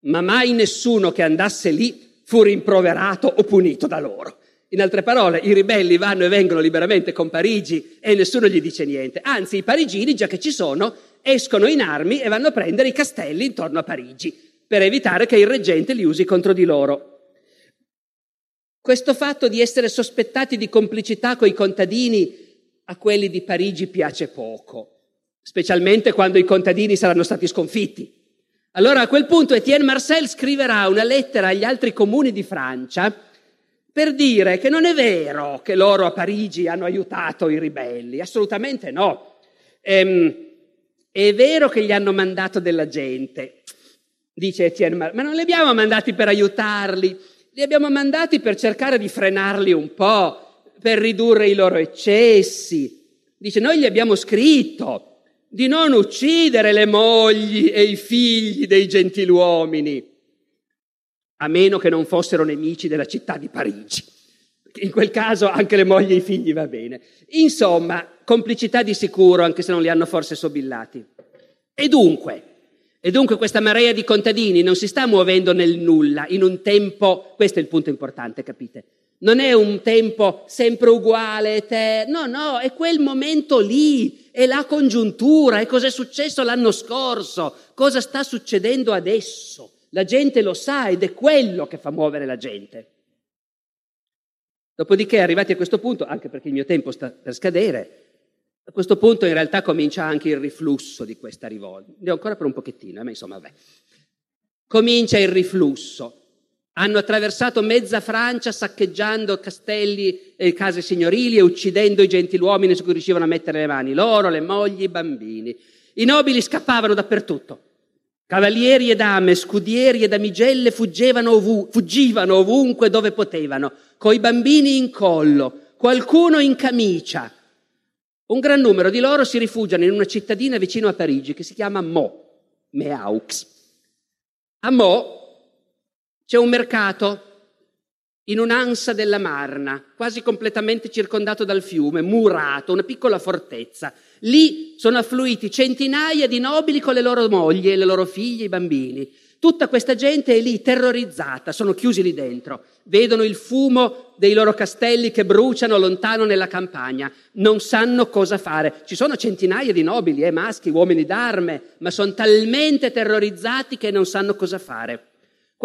ma mai nessuno che andasse lì fu rimproverato o punito da loro. In altre parole, i ribelli vanno e vengono liberamente con Parigi e nessuno gli dice niente. Anzi, i parigini, già che ci sono, escono in armi e vanno a prendere i castelli intorno a Parigi per evitare che il reggente li usi contro di loro. Questo fatto di essere sospettati di complicità coi contadini a quelli di Parigi piace poco specialmente quando i contadini saranno stati sconfitti. Allora a quel punto Etienne Marcel scriverà una lettera agli altri comuni di Francia per dire che non è vero che loro a Parigi hanno aiutato i ribelli, assolutamente no. Ehm, è vero che gli hanno mandato della gente, dice Etienne Marcel, ma non li abbiamo mandati per aiutarli, li abbiamo mandati per cercare di frenarli un po', per ridurre i loro eccessi. Dice, noi gli abbiamo scritto, di non uccidere le mogli e i figli dei gentiluomini, a meno che non fossero nemici della città di Parigi. In quel caso anche le mogli e i figli va bene. Insomma, complicità di sicuro, anche se non li hanno forse sobillati. E dunque, e dunque questa marea di contadini non si sta muovendo nel nulla, in un tempo, questo è il punto importante, capite? Non è un tempo sempre uguale, eterno, no, no, è quel momento lì, è la congiuntura, è cosa è successo l'anno scorso, cosa sta succedendo adesso. La gente lo sa ed è quello che fa muovere la gente. Dopodiché, arrivati a questo punto, anche perché il mio tempo sta per scadere, a questo punto in realtà comincia anche il riflusso di questa rivolta. Ne ho ancora per un pochettino, eh, ma insomma, vabbè. Comincia il riflusso. Hanno attraversato mezza Francia saccheggiando castelli e case signorili e uccidendo i gentiluomini su cui riuscivano a mettere le mani, loro, le mogli, i bambini. I nobili scappavano dappertutto. Cavalieri e dame, scudieri e damigelle ovu- fuggivano ovunque dove potevano, coi bambini in collo, qualcuno in camicia. Un gran numero di loro si rifugiano in una cittadina vicino a Parigi che si chiama Mo, Meaux. A Mo c'è un mercato in un'ansa della Marna, quasi completamente circondato dal fiume, murato, una piccola fortezza. Lì sono affluiti centinaia di nobili con le loro mogli, le loro figlie, i bambini. Tutta questa gente è lì terrorizzata, sono chiusi lì dentro, vedono il fumo dei loro castelli che bruciano lontano nella campagna, non sanno cosa fare. Ci sono centinaia di nobili, eh, maschi, uomini d'arme, ma sono talmente terrorizzati che non sanno cosa fare.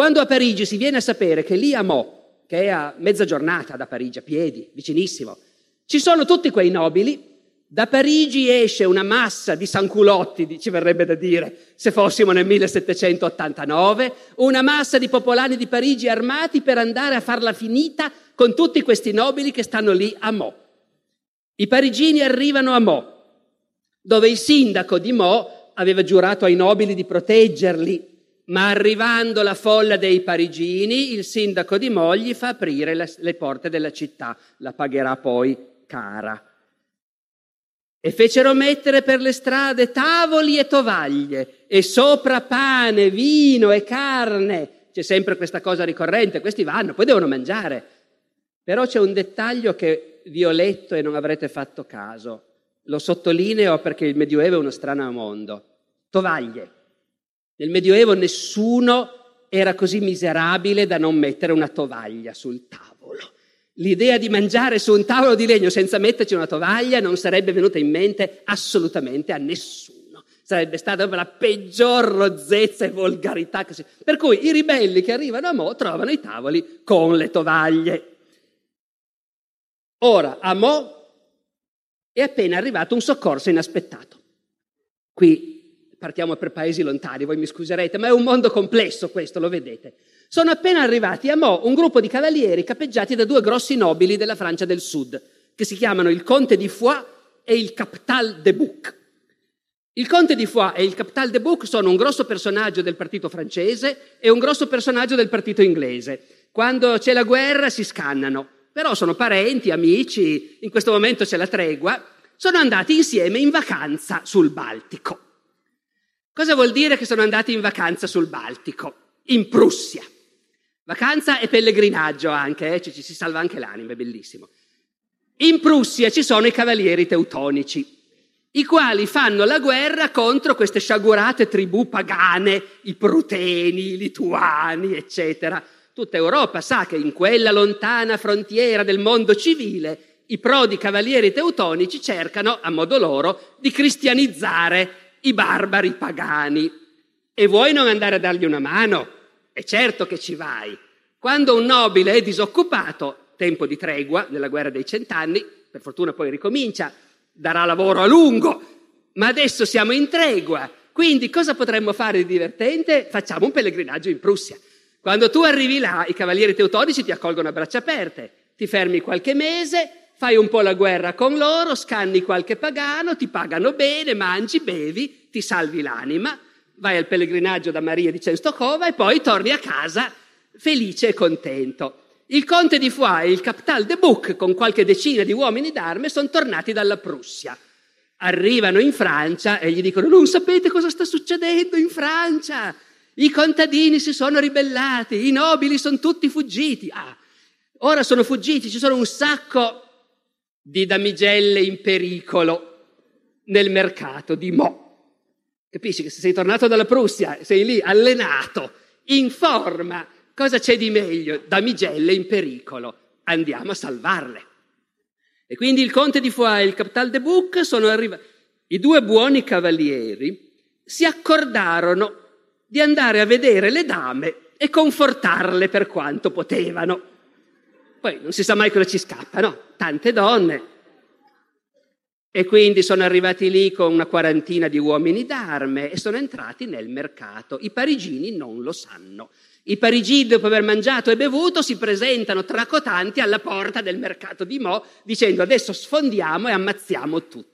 Quando a Parigi si viene a sapere che lì a Mo, che è a mezza giornata da Parigi, a piedi, vicinissimo. Ci sono tutti quei nobili. Da Parigi esce una massa di sanculotti, ci verrebbe da dire, se fossimo nel 1789, una massa di popolani di Parigi armati per andare a farla finita con tutti questi nobili che stanno lì a Mo. I parigini arrivano a Mo, dove il sindaco di Mo aveva giurato ai nobili di proteggerli ma arrivando la folla dei parigini, il sindaco di Mogli fa aprire le, le porte della città, la pagherà poi cara. E fecero mettere per le strade tavoli e tovaglie, e sopra pane, vino e carne. C'è sempre questa cosa ricorrente, questi vanno, poi devono mangiare. Però c'è un dettaglio che vi ho letto e non avrete fatto caso. Lo sottolineo perché il Medioevo è uno strano mondo. Tovaglie. Nel Medioevo nessuno era così miserabile da non mettere una tovaglia sul tavolo. L'idea di mangiare su un tavolo di legno senza metterci una tovaglia non sarebbe venuta in mente assolutamente a nessuno. Sarebbe stata la peggior rozzezza e volgarità che si... Per cui i ribelli che arrivano a Mo trovano i tavoli con le tovaglie. Ora, a Mo è appena arrivato un soccorso inaspettato. Qui partiamo per paesi lontani, voi mi scuserete, ma è un mondo complesso questo, lo vedete. Sono appena arrivati a Mo un gruppo di cavalieri capeggiati da due grossi nobili della Francia del Sud, che si chiamano il Conte di Foix e il Captal de Bouc. Il Conte di Foix e il Captal de Bouc sono un grosso personaggio del partito francese e un grosso personaggio del partito inglese. Quando c'è la guerra si scannano, però sono parenti, amici, in questo momento c'è la tregua, sono andati insieme in vacanza sul Baltico. Cosa vuol dire che sono andati in vacanza sul Baltico? In Prussia. Vacanza e pellegrinaggio anche, eh? ci, ci si salva anche l'anima, è bellissimo. In Prussia ci sono i cavalieri teutonici, i quali fanno la guerra contro queste sciagurate tribù pagane, i pruteni, i lituani, eccetera. Tutta Europa sa che in quella lontana frontiera del mondo civile i prodi cavalieri teutonici cercano, a modo loro, di cristianizzare i barbari pagani. E vuoi non andare a dargli una mano? È certo che ci vai. Quando un nobile è disoccupato, tempo di tregua nella guerra dei cent'anni, per fortuna poi ricomincia, darà lavoro a lungo, ma adesso siamo in tregua, quindi cosa potremmo fare di divertente? Facciamo un pellegrinaggio in Prussia. Quando tu arrivi là, i cavalieri teutonici ti accolgono a braccia aperte, ti fermi qualche mese, fai un po' la guerra con loro, scanni qualche pagano, ti pagano bene, mangi, bevi, ti salvi l'anima, vai al pellegrinaggio da Maria di Cestocova e poi torni a casa felice e contento. Il conte di Foix e il capital de Bouc, con qualche decina di uomini d'arme, sono tornati dalla Prussia. Arrivano in Francia e gli dicono: Non sapete cosa sta succedendo in Francia? I contadini si sono ribellati, i nobili sono tutti fuggiti. Ah, ora sono fuggiti, ci sono un sacco di damigelle in pericolo nel mercato di Mo. Capisci che se sei tornato dalla Prussia, sei lì allenato, in forma, cosa c'è di meglio? Damigelle in pericolo. Andiamo a salvarle. E quindi il conte di Foix e il capital de Bouc sono arrivati. I due buoni cavalieri si accordarono di andare a vedere le dame e confortarle per quanto potevano. Poi non si sa mai cosa ci scappa, no? Tante donne. E quindi sono arrivati lì con una quarantina di uomini d'arme e sono entrati nel mercato. I parigini non lo sanno. I parigini, dopo aver mangiato e bevuto, si presentano tracotanti alla porta del mercato di Mo, dicendo adesso sfondiamo e ammazziamo tutti.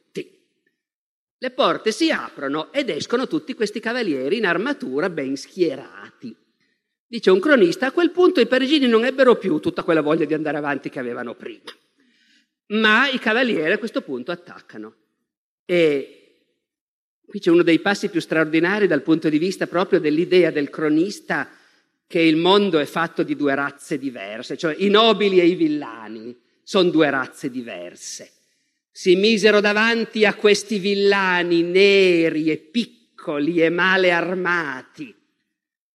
Le porte si aprono ed escono tutti questi cavalieri in armatura ben schierati. Dice un cronista, a quel punto i parigini non ebbero più tutta quella voglia di andare avanti che avevano prima. Ma i cavalieri a questo punto attaccano. E qui c'è uno dei passi più straordinari dal punto di vista proprio dell'idea del cronista che il mondo è fatto di due razze diverse, cioè i nobili e i villani sono due razze diverse. Si misero davanti a questi villani neri e piccoli e male armati,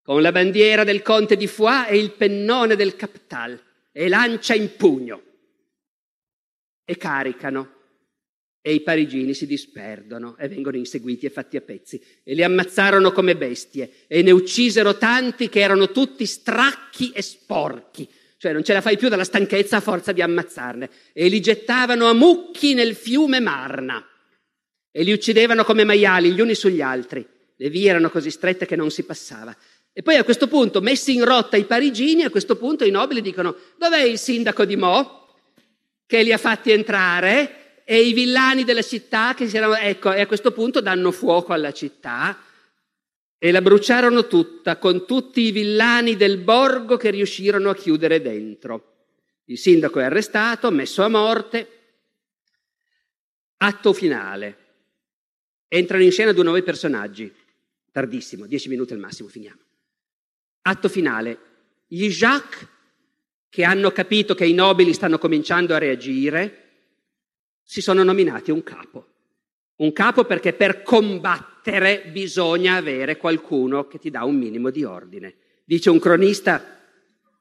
con la bandiera del conte di Foix e il pennone del Captal, e lancia in pugno. E caricano e i parigini si disperdono e vengono inseguiti e fatti a pezzi e li ammazzarono come bestie e ne uccisero tanti che erano tutti stracchi e sporchi, cioè non ce la fai più dalla stanchezza a forza di ammazzarne e li gettavano a mucchi nel fiume Marna e li uccidevano come maiali gli uni sugli altri. Le vie erano così strette che non si passava. E poi a questo punto, messi in rotta i parigini, a questo punto i nobili dicono dov'è il sindaco di Mo che li ha fatti entrare? e i villani della città che si erano, ecco, e a questo punto danno fuoco alla città e la bruciarono tutta con tutti i villani del borgo che riuscirono a chiudere dentro. Il sindaco è arrestato, messo a morte. Atto finale. Entrano in scena due nuovi personaggi. Tardissimo, dieci minuti al massimo, finiamo. Atto finale. Gli Jacques, che hanno capito che i nobili stanno cominciando a reagire, si sono nominati un capo. Un capo perché per combattere bisogna avere qualcuno che ti dà un minimo di ordine. Dice un cronista,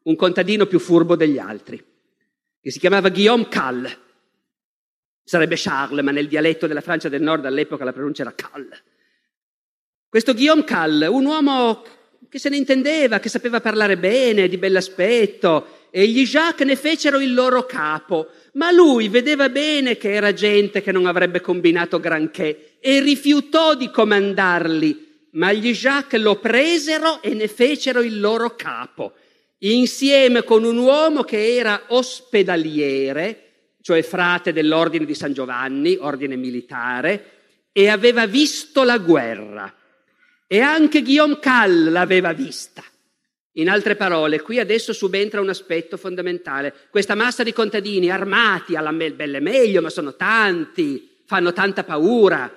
un contadino più furbo degli altri, che si chiamava Guillaume Cal. Sarebbe Charles, ma nel dialetto della Francia del Nord all'epoca la pronuncia era Cal. Questo Guillaume Cal, un uomo che se ne intendeva, che sapeva parlare bene, di bell'aspetto, e gli Jacques ne fecero il loro capo ma lui vedeva bene che era gente che non avrebbe combinato granché e rifiutò di comandarli, ma gli Jacques lo presero e ne fecero il loro capo, insieme con un uomo che era ospedaliere, cioè frate dell'ordine di San Giovanni, ordine militare, e aveva visto la guerra. E anche Guillaume Cal l'aveva vista. In altre parole, qui adesso subentra un aspetto fondamentale. Questa massa di contadini armati, alla me- belle meglio, ma sono tanti, fanno tanta paura,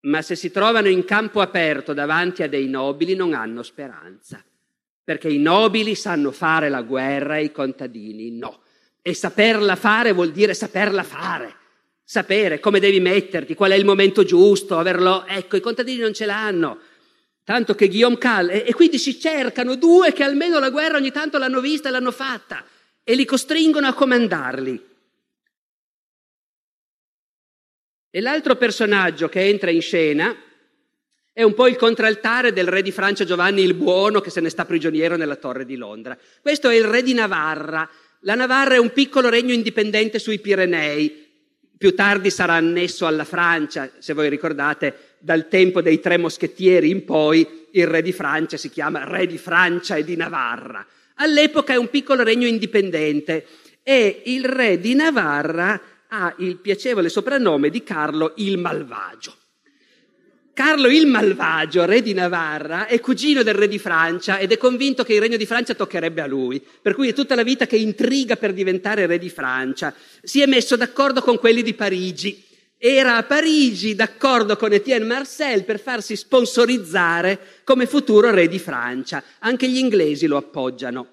ma se si trovano in campo aperto davanti a dei nobili non hanno speranza, perché i nobili sanno fare la guerra e i contadini no. E saperla fare vuol dire saperla fare, sapere come devi metterti, qual è il momento giusto, averlo. Ecco, i contadini non ce l'hanno. Tanto che Guillaume Cal, e, e quindi si cercano due che almeno la guerra ogni tanto l'hanno vista e l'hanno fatta, e li costringono a comandarli. E l'altro personaggio che entra in scena è un po' il contraltare del re di Francia Giovanni il Buono che se ne sta prigioniero nella torre di Londra. Questo è il re di Navarra. La Navarra è un piccolo regno indipendente sui Pirenei, più tardi sarà annesso alla Francia, se voi ricordate, dal tempo dei tre moschettieri in poi il re di Francia si chiama re di Francia e di Navarra. All'epoca è un piccolo regno indipendente e il re di Navarra ha il piacevole soprannome di Carlo il Malvagio. Carlo il Malvagio, re di Navarra, è cugino del re di Francia ed è convinto che il regno di Francia toccherebbe a lui, per cui è tutta la vita che intriga per diventare re di Francia. Si è messo d'accordo con quelli di Parigi era a Parigi d'accordo con Etienne Marcel per farsi sponsorizzare come futuro re di Francia. Anche gli inglesi lo appoggiano.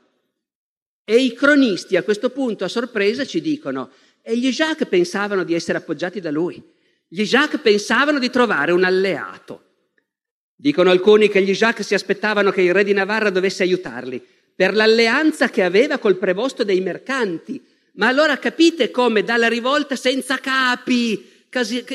E i cronisti a questo punto a sorpresa ci dicono e gli Jacques pensavano di essere appoggiati da lui. Gli Jacques pensavano di trovare un alleato. Dicono alcuni che gli Jacques si aspettavano che il re di Navarra dovesse aiutarli per l'alleanza che aveva col prevosto dei mercanti. Ma allora capite come dalla rivolta senza capi,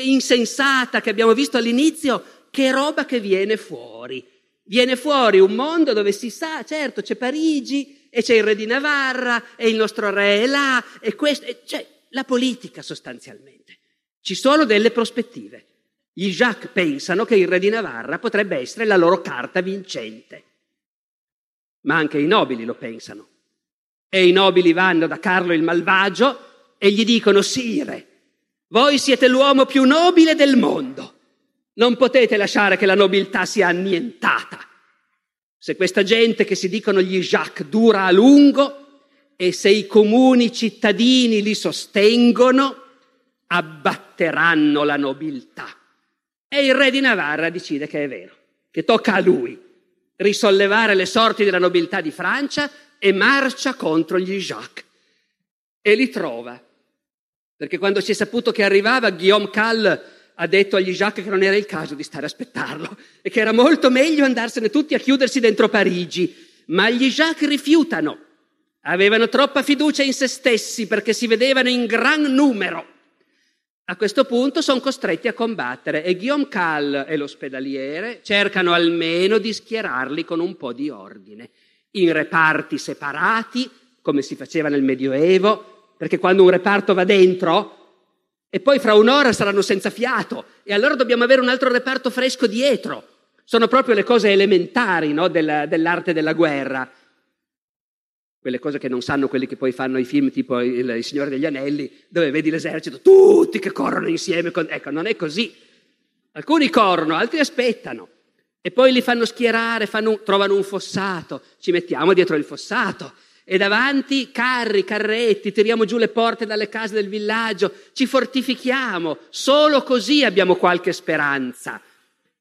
insensata che abbiamo visto all'inizio, che roba che viene fuori. Viene fuori un mondo dove si sa, certo, c'è Parigi e c'è il re di Navarra e il nostro re è là e questo, e c'è la politica sostanzialmente. Ci sono delle prospettive. Gli Jacques pensano che il re di Navarra potrebbe essere la loro carta vincente. Ma anche i nobili lo pensano. E i nobili vanno da Carlo il Malvagio e gli dicono, Sire, voi siete l'uomo più nobile del mondo. Non potete lasciare che la nobiltà sia annientata. Se questa gente che si dicono gli Jacques dura a lungo, e se i comuni cittadini li sostengono, abbatteranno la nobiltà. E il re di Navarra decide che è vero, che tocca a lui risollevare le sorti della nobiltà di Francia e marcia contro gli Jacques. E li trova. Perché quando si è saputo che arrivava, Guillaume Cal ha detto agli Jacques che non era il caso di stare a aspettarlo e che era molto meglio andarsene tutti a chiudersi dentro Parigi. Ma gli Jacques rifiutano. Avevano troppa fiducia in se stessi perché si vedevano in gran numero. A questo punto sono costretti a combattere e Guillaume Cal e l'ospedaliere cercano almeno di schierarli con un po' di ordine, in reparti separati, come si faceva nel Medioevo, perché quando un reparto va dentro e poi fra un'ora saranno senza fiato e allora dobbiamo avere un altro reparto fresco dietro. Sono proprio le cose elementari no, della, dell'arte della guerra quelle cose che non sanno quelli che poi fanno i film tipo Il, il Signore degli Anelli, dove vedi l'esercito, tutti che corrono insieme. Con... Ecco, non è così. Alcuni corrono, altri aspettano. E poi li fanno schierare, fanno, trovano un fossato, ci mettiamo dietro il fossato. E davanti carri, carretti, tiriamo giù le porte dalle case del villaggio, ci fortifichiamo. Solo così abbiamo qualche speranza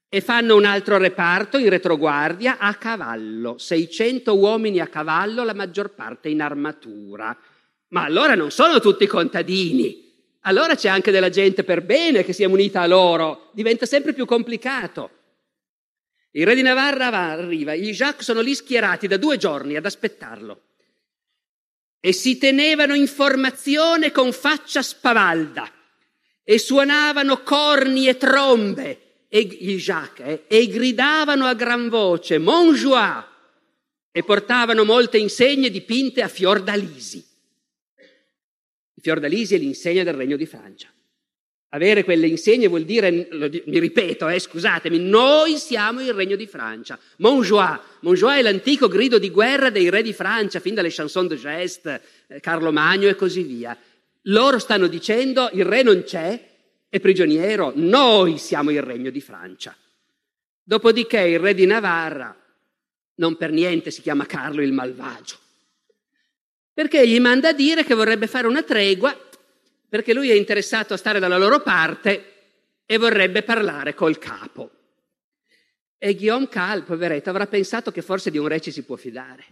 e fanno un altro reparto in retroguardia a cavallo, 600 uomini a cavallo, la maggior parte in armatura. Ma allora non sono tutti contadini, allora c'è anche della gente per bene che si è munita a loro, diventa sempre più complicato. Il re di Navarra arriva, i Jacques sono lì schierati da due giorni ad aspettarlo e si tenevano in formazione con faccia spavalda e suonavano corni e trombe e gli eh, e gridavano a gran voce Monjoie e portavano molte insegne dipinte a fiordalisi. Fiordalisi è l'insegna del Regno di Francia. Avere quelle insegne vuol dire, mi ripeto, eh, scusatemi, noi siamo il Regno di Francia. Monjoie, Monjoie è l'antico grido di guerra dei re di Francia, fin dalle chanson de geste, eh, Carlo Magno e così via. Loro stanno dicendo il re non c'è, è prigioniero, noi siamo il regno di Francia. Dopodiché il re di Navarra, non per niente si chiama Carlo il Malvagio, perché gli manda a dire che vorrebbe fare una tregua, perché lui è interessato a stare dalla loro parte e vorrebbe parlare col capo. E Guillaume Cal, poveretto, avrà pensato che forse di un re ci si può fidare.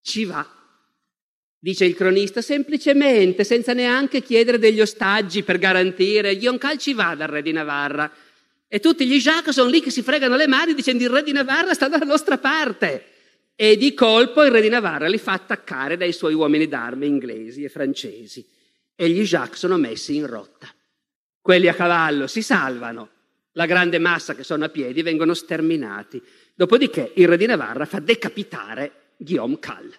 Ci va Dice il cronista, semplicemente, senza neanche chiedere degli ostaggi per garantire, Ioncal ci va dal re di Navarra. E tutti gli Jacques sono lì che si fregano le mani dicendo il re di Navarra sta dalla nostra parte. E di colpo il re di Navarra li fa attaccare dai suoi uomini d'arme inglesi e francesi. E gli Jacques sono messi in rotta. Quelli a cavallo si salvano, la grande massa che sono a piedi vengono sterminati. Dopodiché il re di Navarra fa decapitare Guillaume Cal.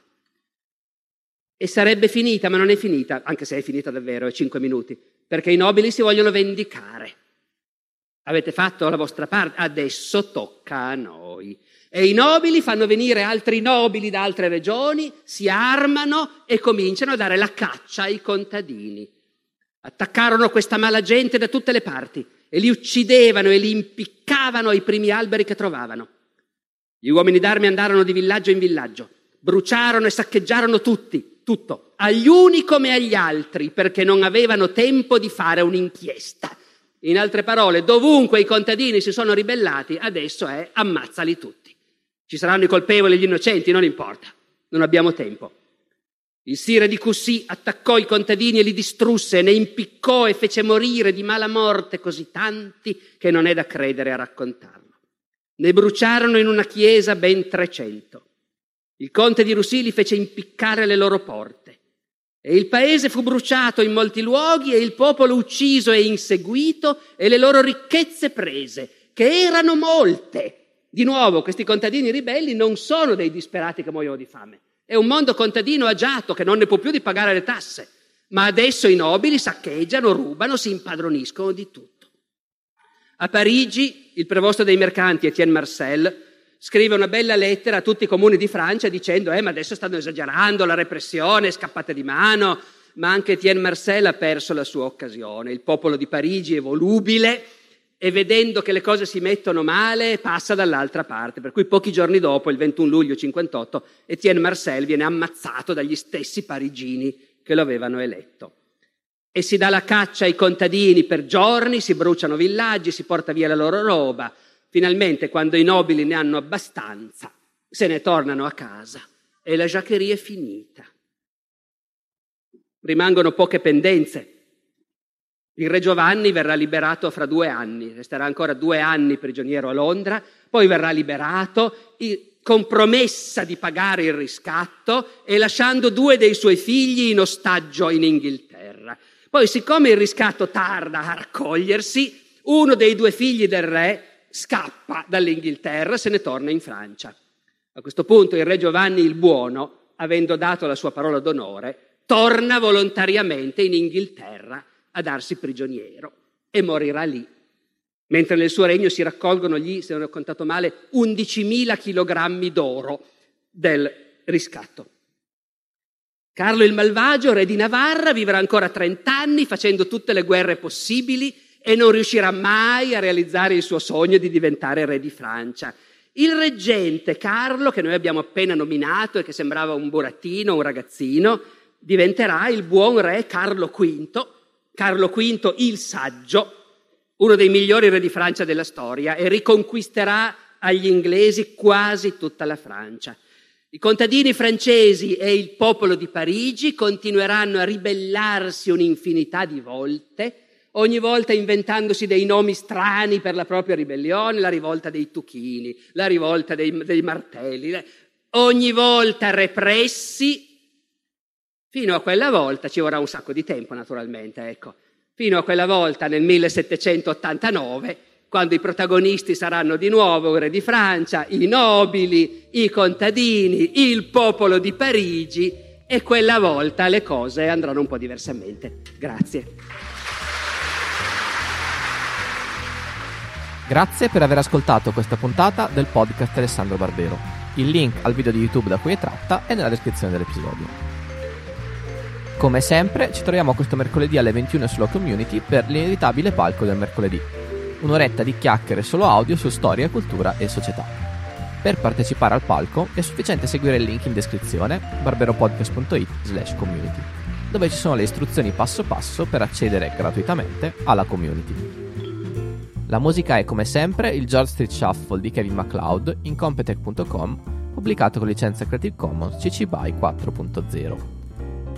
E sarebbe finita, ma non è finita, anche se è finita davvero, è cinque minuti, perché i nobili si vogliono vendicare. Avete fatto la vostra parte, adesso tocca a noi. E i nobili fanno venire altri nobili da altre regioni, si armano e cominciano a dare la caccia ai contadini. Attaccarono questa mala gente da tutte le parti e li uccidevano e li impiccavano ai primi alberi che trovavano. Gli uomini d'armi andarono di villaggio in villaggio, bruciarono e saccheggiarono tutti, tutto, agli uni come agli altri, perché non avevano tempo di fare un'inchiesta. In altre parole, dovunque i contadini si sono ribellati, adesso è ammazzali tutti. Ci saranno i colpevoli e gli innocenti, non importa, non abbiamo tempo. Il sire di Cussì attaccò i contadini e li distrusse, ne impiccò e fece morire di mala morte così tanti che non è da credere a raccontarlo. Ne bruciarono in una chiesa ben trecento. Il conte di Rusili fece impiccare le loro porte. E il paese fu bruciato in molti luoghi e il popolo ucciso e inseguito e le loro ricchezze prese, che erano molte. Di nuovo, questi contadini ribelli non sono dei disperati che muoiono di fame. È un mondo contadino agiato che non ne può più di pagare le tasse. Ma adesso i nobili saccheggiano, rubano, si impadroniscono di tutto. A Parigi, il prevosto dei mercanti Etienne Marcel scrive una bella lettera a tutti i comuni di Francia dicendo eh ma adesso stanno esagerando, la repressione è scappata di mano, ma anche Etienne Marcel ha perso la sua occasione. Il popolo di Parigi è volubile e vedendo che le cose si mettono male passa dall'altra parte. Per cui pochi giorni dopo, il 21 luglio 58, Etienne Marcel viene ammazzato dagli stessi parigini che lo avevano eletto. E si dà la caccia ai contadini per giorni, si bruciano villaggi, si porta via la loro roba. Finalmente, quando i nobili ne hanno abbastanza, se ne tornano a casa e la giaccheria è finita. Rimangono poche pendenze. Il re Giovanni verrà liberato fra due anni, resterà ancora due anni prigioniero a Londra, poi verrà liberato con promessa di pagare il riscatto e lasciando due dei suoi figli in ostaggio in Inghilterra. Poi, siccome il riscatto tarda a raccogliersi, uno dei due figli del re scappa dall'Inghilterra e se ne torna in Francia. A questo punto il re Giovanni il Buono, avendo dato la sua parola d'onore, torna volontariamente in Inghilterra a darsi prigioniero e morirà lì. Mentre nel suo regno si raccolgono gli, se non ho contato male, 11.000 chilogrammi d'oro del riscatto. Carlo il Malvagio, re di Navarra, vivrà ancora 30 anni facendo tutte le guerre possibili e non riuscirà mai a realizzare il suo sogno di diventare re di Francia. Il reggente Carlo, che noi abbiamo appena nominato e che sembrava un burattino, un ragazzino, diventerà il buon re Carlo V, Carlo V il saggio, uno dei migliori re di Francia della storia, e riconquisterà agli inglesi quasi tutta la Francia. I contadini francesi e il popolo di Parigi continueranno a ribellarsi un'infinità di volte, ogni volta inventandosi dei nomi strani per la propria ribellione, la rivolta dei Tuchini, la rivolta dei, dei martelli, ogni volta repressi Fino a quella volta, ci vorrà un sacco di tempo naturalmente, ecco, fino a quella volta nel 1789, quando i protagonisti saranno di nuovo re di Francia, i nobili, i contadini, il popolo di Parigi e quella volta le cose andranno un po' diversamente. Grazie. Grazie per aver ascoltato questa puntata del podcast Alessandro Barbero. Il link al video di YouTube da cui è tratta è nella descrizione dell'episodio. Come sempre, ci troviamo questo mercoledì alle 21 sulla community per l'inevitabile palco del mercoledì. Un'oretta di chiacchiere solo audio su storia, cultura e società. Per partecipare al palco è sufficiente seguire il link in descrizione barberopodcast.it slash community, dove ci sono le istruzioni passo passo per accedere gratuitamente alla community. La musica è come sempre il George Street Shuffle di Kevin MacLeod in Competech.com, pubblicato con licenza Creative Commons CC BY 4.0.